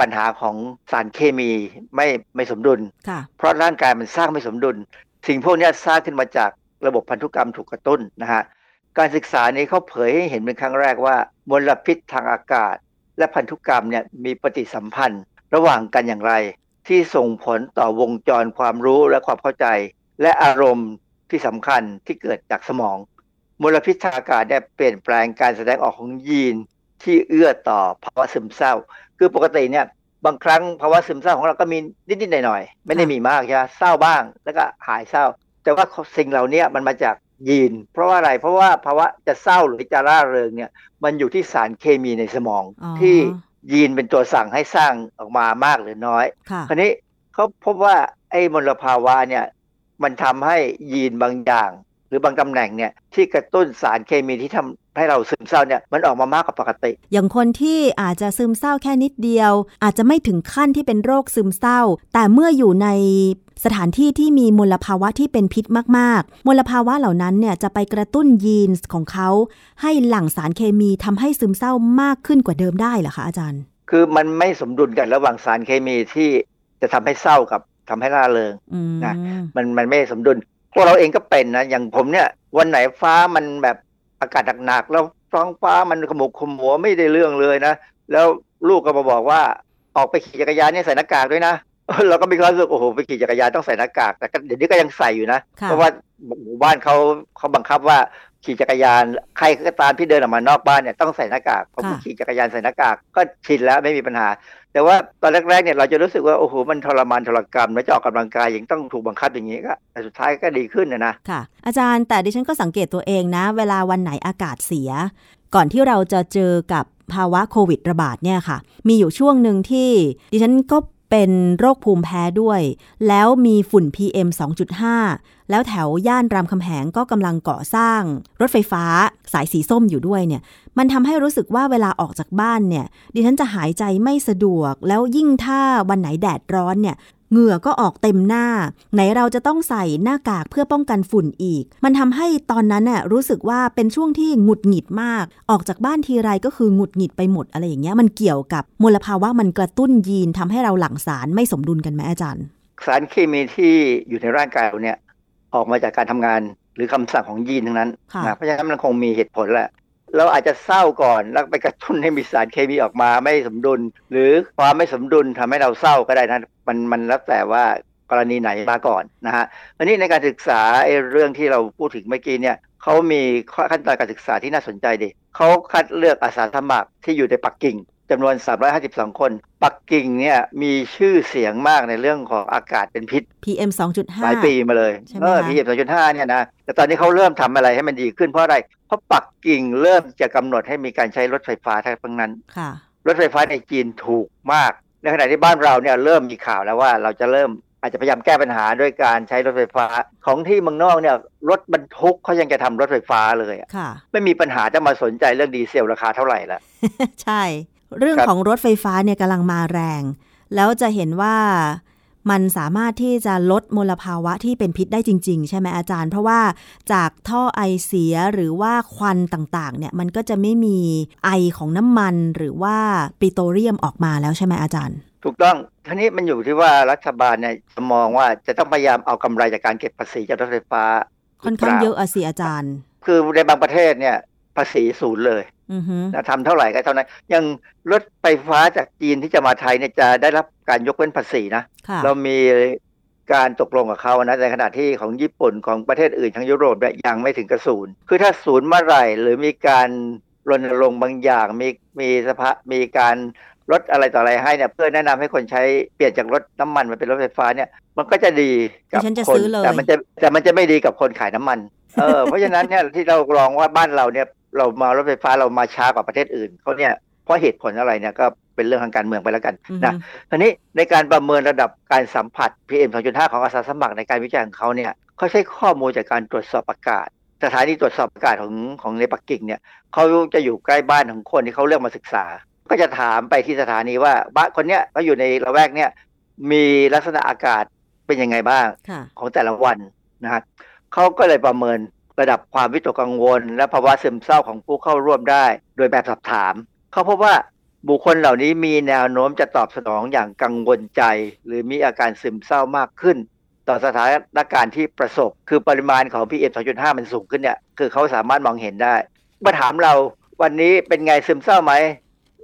ปัญหาของสารเคมีไม่ไม่สมดุลค่ะเพราะร่างกายมันสร้างไม่สมดุล สิ่งพวกเนี้ยสร้างขึ้นมาจากระบบพันธุกรรมถูกกระตุ้นนะฮะการศึกษานี้เขาเผยให้เห็นเป็นครั้งแรกว่ามลพิษทางอากาศ และพันธุกรรมเนี่ยมีปฏิสัมพันธ์ ระหว่างกันอย่างไร ที่ส่งผลต่อวงจรความรู้และความเข้าใจ และอารมณ์ที่สำคัญที่เกิดจากสมอง มลพิษทางอากาศเนี่ยเปลี่ยนแปลงการแสดงออกของยีน ที่เอื้อต่อภาวะซึมเศร้า คือปกติเนี่ยบางครั้งภาวะซึมเศร้าของเราก็มีนิดๆหน่อยๆไม่ได้มีมากใช่ไหมเศร้าบ้าง แล้วก็หายเศร้า แต่ว่าสิ่งเหล่านี้มันมาจากยีน เพราะว่าอะไรเพราะว่าภาวะจะเศร้าหรือจะร่าเริงเนี่ยมันอยู่ที่สารเคมีในสมองอ๋อที่ยีนเป็นตัวสั่งให้สร้างออกมามากหรือน้อยค่ะคราวนี้เขาพบว่าไอ้มลภาวะเนี่ยมันทำให้ยีนบางอย่าง หรือบางตำแหน่งเนี่ยที่กระตุ้นสารเคมีที่ทำ ให้เราซึมเศร้าเนี่ยมันออกมามากกว่าปกติ อย่างคนที่อาจจะซึมเศร้าแค่นิดเดียว อาจจะไม่ถึงขั้นที่เป็นโรคซึมเศร้า แต่เมื่ออยู่ในสถานที่ที่มีมลภาวะที่เป็นพิษมากๆ มลภาวะเหล่านั้นเนี่ยจะไปกระตุ้นยีนส์ของเขา ให้หลั่งสารเคมีทำให้ซึมเศร้ามากขึ้นกว่าเดิมได้เหรอคะอาจารย์ คือมันไม่สมดุลกันระหว่างสารเคมีที่จะทำให้เศร้ากับทำให้ร่าเริงอืมนะมันมันไม่สมดุลพวกเราเองก็เป็นนะอย่างผมเนี่ยวันไหนฟ้ามันแบบ อากาศหนักๆแล้วท้องฟ้ามันขมุกขมัวไม่ได้เรื่องเลยนะ แล้วลูกก็มาบอกว่าออกไปขี่จักรยานเนี่ยใส่หน้ากากด้วยนะเราก็มีความรู้สึกโอ้โหไปขี่จักรยานต้องใส่หน้ากากแต่ก็เดี๋ยวนี้ก็ยังใส่อยู่นะค่ะเพราะว่าหมู่บ้านเขาเขาบังคับว่า ขี่จักรยานใครก็ตามที่เดินออกมานอกบ้านเนี่ยต้องใส่หน้ากากผมก็ขี่จักรยานใส่หน้ากากก็ชินแล้วไม่มีปัญหา แต่ว่าตอนแรกๆเนี่ยเราจะรู้สึกว่าโอ้โหมันทรมานทรกรรมแล้วจะออกกำลังกายยังต้องถูกบังคับอย่างนี้ก็แต่สุดท้ายก็ดีขึ้นนะนะค่ะ อาจารย์แต่ดิฉันก็สังเกตตัวเองนะ เวลาวันไหนอากาศเสีย ก่อนที่เราจะเจอกับภาวะโควิดระบาดเนี่ยค่ะ มีอยู่ช่วงหนึ่งที่ดิฉันก็เป็นโรคภูมิแพ้ด้วย แล้วมีฝุ่น PM 2.5 แล้วแถวย่านรามคำแหงก็กำลังก่อสร้างรถไฟฟ้าสายสีส้มอยู่ด้วยเนี่ย มันทำให้รู้สึกว่าเวลาออกจากบ้านเนี่ย ดิฉันจะหายใจไม่สะดวก แล้วยิ่งถ้าวันไหนแดดร้อนเนี่ยเหงื่อก็ออกเต็มหน้า ไหนเราจะต้องใส่หน้ากากเพื่อป้องกันฝุ่นอีก มันทำให้ตอนนั้นน่ะรู้สึกว่าเป็นช่วงที่หงุดหงิดมาก ออกจากบ้านทีไรก็คือหงุดหงิดไปหมดอะไรอย่างเงี้ย มันเกี่ยวกับมลภาวะมันกระตุ้นยีนทำให้เราหลั่งสารไม่สมดุลกันไหมอาจารย์ สารเคมีที่อยู่ในร่างกายเราเนี่ย ออกมาจากการทำงานหรือคำสั่งของยีนทั้งนั้นค่ะนะเพราะฉะนั้นมันคงมีเหตุผลแหละเราอาจจะเศร้าก่อนแล้วไปกระตุ้นให้มีสารเคมีออกมาไม่สมดุล หรือความไม่สมดุลทำให้เราเศร้าก็ได้นะมันมันแล้วแต่ว่ากรณีไหนมาก่อนนะฮะวันนี้ในการศึกษาไอ้เรื่องที่เราพูดถึงเมื่อกี้เนี่ยเขามีขั้นตอนการศึกษาที่น่าสนใจดีเขาคัดเลือกอาสาสมัครที่อยู่ในปักกิ่ง จำนวน 352 คน ปักกิ่งเนี่ยมีชื่อเสียงมากในเรื่องของอากาศเป็นพิษ PM 2.5 หลายปีมาเลยใช่ไหมเออคะพีเอ็มสองจุดห้าเนี่ยนะ แต่ตอนนี้เขาเริ่มทำอะไรให้มันดีขึ้นเพราะอะไร เพราะปักกิ่งเริ่มจะกำหนดให้มีการใช้รถไฟฟ้าทั้งนั้นค่ะรถไฟฟ้าในจีนถูกมาก ในขณะที่บ้านเราเนี่ยเริ่มมีข่าวแล้วว่าเราจะเริ่มอาจจะพยายามแก้ปัญหาด้วยการใช้รถไฟฟ้า ของที่เมืองนอกเนี่ยรถบรรทุกเขายังจะทำรถไฟฟ้าเลยอะค่ะไม่มีปัญหาจะมาสนใจเรื่องดีเซลราคาเท่าไหร่ละใช่ เรื่องครับของรถไฟฟ้าเนี่ยกำลังมาแรง แล้วจะเห็นว่ามันสามารถที่จะลดมลภาวะที่เป็นพิษได้จริง ๆ ใช่ไหมอาจารย์ เพราะว่าจากท่อไอเสียหรือว่าควันต่างๆ เนี่ยมันก็จะไม่มีไอของน้ำมันหรือว่าปิโตรเลียมออกมาแล้วใช่ไหมอาจารย์ ถูกต้องทีนี้มันอยู่ที่ว่ารัฐบาลเนี่ยจะมองว่าจะต้องพยายามเอากำไรจากการเก็บภาษีจากรถไฟฟ้า ค่อนข้างหรืปล่เยอะอะสิอาจารย์ คือในบางประเทศเนี่ย ภาษีศูนย์เลยอือฮึนะทำเท่าไหร่ก็เท่านั้นอย่างรถไฟฟ้าจากจีนที่จะมาไทยเนี่ยจะได้รับการยกเว้นภาษีนะค่ะเรามีการตกลงกับเขานะในขณะที่ของญี่ปุ่นของประเทศอื่นทั้งยุโรปเนี่ยยังไม่ถึงกระศูนย์คือถ้าศูนย์เมื่อไหร่หรือมีการรณรงค์บางอย่างมีมีสภามีการลดอะไรต่ออะไรให้เนี่ยเพื่อแนะนำให้คนใช้เปลี่ยนจากรถน้ำมันมาเป็นรถไฟฟ้าเนี่ย มันก็จะดีกับดิฉันจะคนซื้อเลยแต่มันจะแต่มันจะไม่ดีกับคนขายน้ำมันเออเพราะฉะนั้นเนี่ยที่เราลองว่าบ้านเราเนี่ย เรามารถไฟฟ้าเรามาช้ากว่าประเทศอื่นเขาเนี่ยเพราะเหตุผลอะไรเนี่ยก็เป็นเรื่องทางการเมืองไปแล้วกันอือฮึนะทีนี้ในการประเมินระดับการสัมผัส PM 2.5 ของอาสาสมัครในการวิจัยของเขาเนี่ยเขาใช้ข้อมูลจากการตรวจสอบอากาศสถานีตรวจสอบอากาศของของในปักกิ่งเนี่ยเขาจะอยู่ใกล้บ้านของคนที่เขาเลือกมาศึกษา ก็จะถามไปที่สถานีว่าบ้านคนเนี้ยเขาอยู่ในละแวกเนี่ยมีลักษณะอากาศเป็นยังไงบ้างค่ะของแต่ละวันนะฮะเขาก็เลยประเมิน ระดับความวิตกกังวล และภาวะซึมเศร้าของผู้เข้าร่วมได้ โดยแบบสอบถาม เขาพบว่าบุคคลเหล่านี้มีแนวโน้มจะตอบสนองอย่างกังวลใจ หรือมีอาการซึมเศร้ามากขึ้น ต่อสถานการณ์ที่ประสบ คือปริมาณของ PM 2.5 มันสูงขึ้นเนี่ยคือเขาสามารถมองเห็นได้มาถามเราวันนี้เป็นไงซึมเศร้าไหม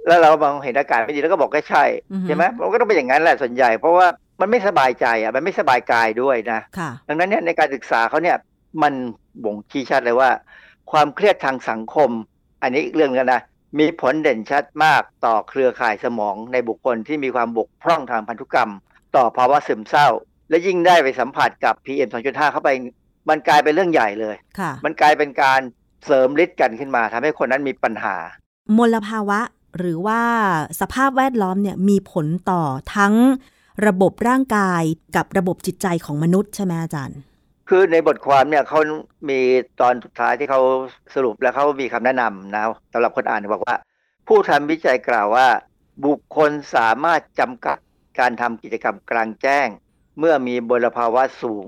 แล้วเรามองเห็นอากาศไม่ดีแล้วก็บอกก็ใช่อือฮึใช่ไหมมันก็ต้องเป็นอย่างนั้นแหละส่วนใหญ่ เพราะว่ามันไม่สบายใจอะมันไม่สบายกายด้วยนะค่ะดังนั้นเนี่ยในการศึกษาเขาเนี่ยมัน บ่งชี้ชัดเลยว่า ความเครียดทางสังคม อันนี้อีกเรื่องนึงนะมีผลเด่นชัดมากต่อเครือข่ายสมองในบุคคลที่มีความบกพร่องทางพันธุกรรม ต่อภาวะซึมเศร้า และยิ่งได้ไปสัมผัสกับ PM 2.5 เข้าไป มันกลายเป็นเรื่องใหญ่เลยค่ะมันกลายเป็นการเสริมฤทธิ์กันขึ้นมาทำให้คนนั้นมีปัญหา มลภาวะหรือว่าสภาพแวดล้อมเนี่ยมีผลต่อทั้งระบบร่างกายกับระบบจิตใจของมนุษย์ใช่ไหมอาจารย์ คือในบทความเนี่ยเขามีตอนสุดท้ายที่เขาสรุปแล้วเขามีคำแนะนำนะสำหรับคนอ่านบอกว่า ผู้ทำวิจัยกล่าวว่า บุคคลสามารถจำกัดการทำกิจกรรมกลางแจ้ง เมื่อมีมลภาวะสูง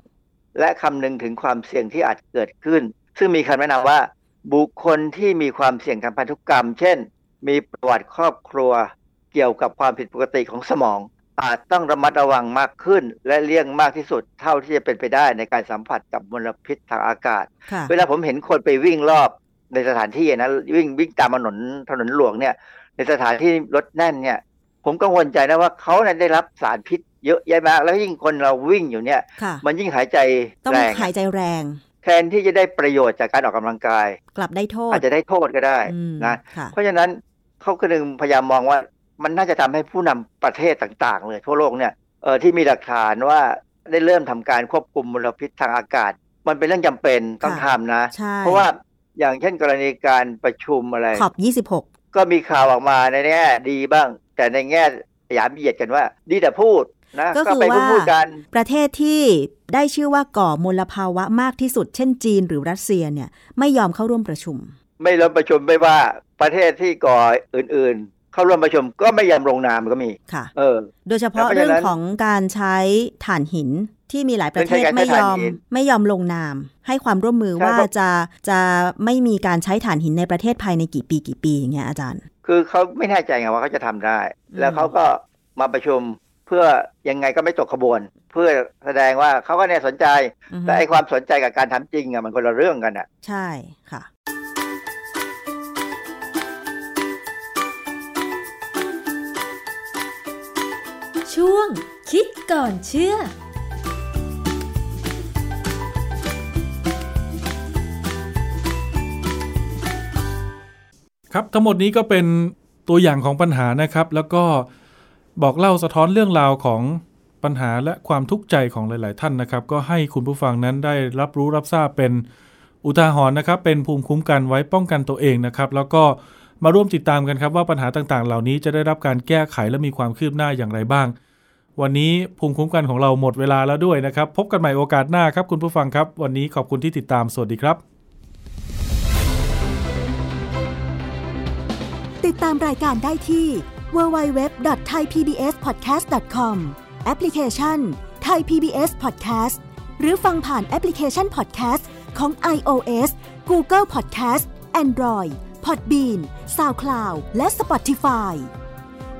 และคำนึงถึงความเสี่ยงที่อาจเกิดขึ้น ซึ่งมีคำแนะนำว่า บุคคลที่มีความเสี่ยงทางพันธุกรรม เช่น มีประวัติครอบครัวเกี่ยวกับความผิดปกติของสมอง อาจต้องระมัดระวังมากขึ้น และเลี่ยงมากที่สุด เท่าที่จะเป็นไปได้ในการสัมผัสกับมลพิษทางอากาศค่ะเวลาผมเห็นคนไปวิ่งรอบในสถานที่นะวิ่งวิ่งตามถนนถนนหลวงเนี่ย ในสถานที่รถแน่นเนี่ย ผมกังวลใจนะว่าเขาเนี่ยได้รับสารพิษเยอะแยะมากแล้วยิ่งคนเราวิ่งอยู่เนี่ยค่ะมันยิ่งหายใจต้องแรงหายใจแรงแทนที่จะได้ประโยชน์จากการออกกำลังกาย กลับได้โทษ อาจจะได้โทษก็ได้อืมนะค่ะเพราะฉะนั้นเขาก็นึงพยายามมองว่า มันน่าจะทำให้ผู้นำประเทศต่างๆ เลย ทั่วโลกเนี่ยเออที่มีหลักฐานว่าได้เริ่มทำการควบคุมมลพิษทางอากาศ มันเป็นเรื่องจำเป็นต้องค่ะทำนะใช่เพราะว่าอย่างเช่นกรณีการประชุมอะไรขอบ 26 ก็มีข่าวออกมาในแง่ดีบ้าง แต่ในแง่หยามเหยียดกันว่า ดีแต่พูดนะก็คือไปว่าพูดกันประเทศที่ได้ชื่อว่าก่อมลภาวะมากที่สุด เช่นจีนหรือรัสเซียเนี่ย ไม่ยอมเข้าร่วมประชุม ไม่ร่วมประชุมไม่ว่าประเทศที่ก่ออื่นๆ เข้าร่วมประชุมก็ไม่ยอมลงนามก็มีค่ะเออ โดยเฉพาะเพราะฉะนั้นเรื่องของการใช้ถ่านหินที่มีหลายประเทศเรื่องใช้การไม่ยอมใช้ถ่านหินไม่ยอมลงนาม ให้ความร่วมมือใช่ว่าเพราะจะจะไม่มีการใช้ถ่านหินในประเทศภายในกี่ปีกี่ปีอย่างเงี้ยอาจารย์ คือเขาไม่แน่ใจไงว่าเขาจะทำได้อืมแล้วเขาก็มาประชุมเพื่อยังไงก็ไม่ตกขบวน เพื่อแสดงว่าเขาก็เนี่ยสนใจอือฮึแต่ไอความสนใจกับการทำจริงอะมันคนละเรื่องกันอะใช่ค่ะ ช่วง คิดก่อนเชื่อครับทั้งหมดนี้ก็เป็นตัวอย่างของปัญหานะครับ แล้วก็บอกเล่าสะท้อนเรื่องราวของปัญหาและความทุกข์ใจของหลาย ๆ ท่านนะครับ ก็ให้คุณผู้ฟังนั้นได้รับรู้รับทราบเป็นอุทาหรณ์นะครับ เป็นภูมิคุ้มกันไว้ป้องกันตัวเองนะครับ แล้วก็มาร่วมติดตามกันครับว่าปัญหาต่าง ๆ เหล่านี้จะได้รับการแก้ไขและมีความคืบหน้าอย่างไรบ้าง วันนี้ภูมิคุ้มกันของเราหมดเวลาแล้วด้วยนะครับ พบกันใหม่โอกาสหน้าครับคุณผู้ฟังครับ วันนี้ขอบคุณที่ติดตาม สวัสดีครับ ติดตามรายการได้ที่ www.thaipbspodcast.com แอปพลิเคชัน Thai PBS Podcast หรือฟังผ่านแอปพลิเคชัน Podcast ของ iOS Google Podcast Android Podbean SoundCloud และ Spotify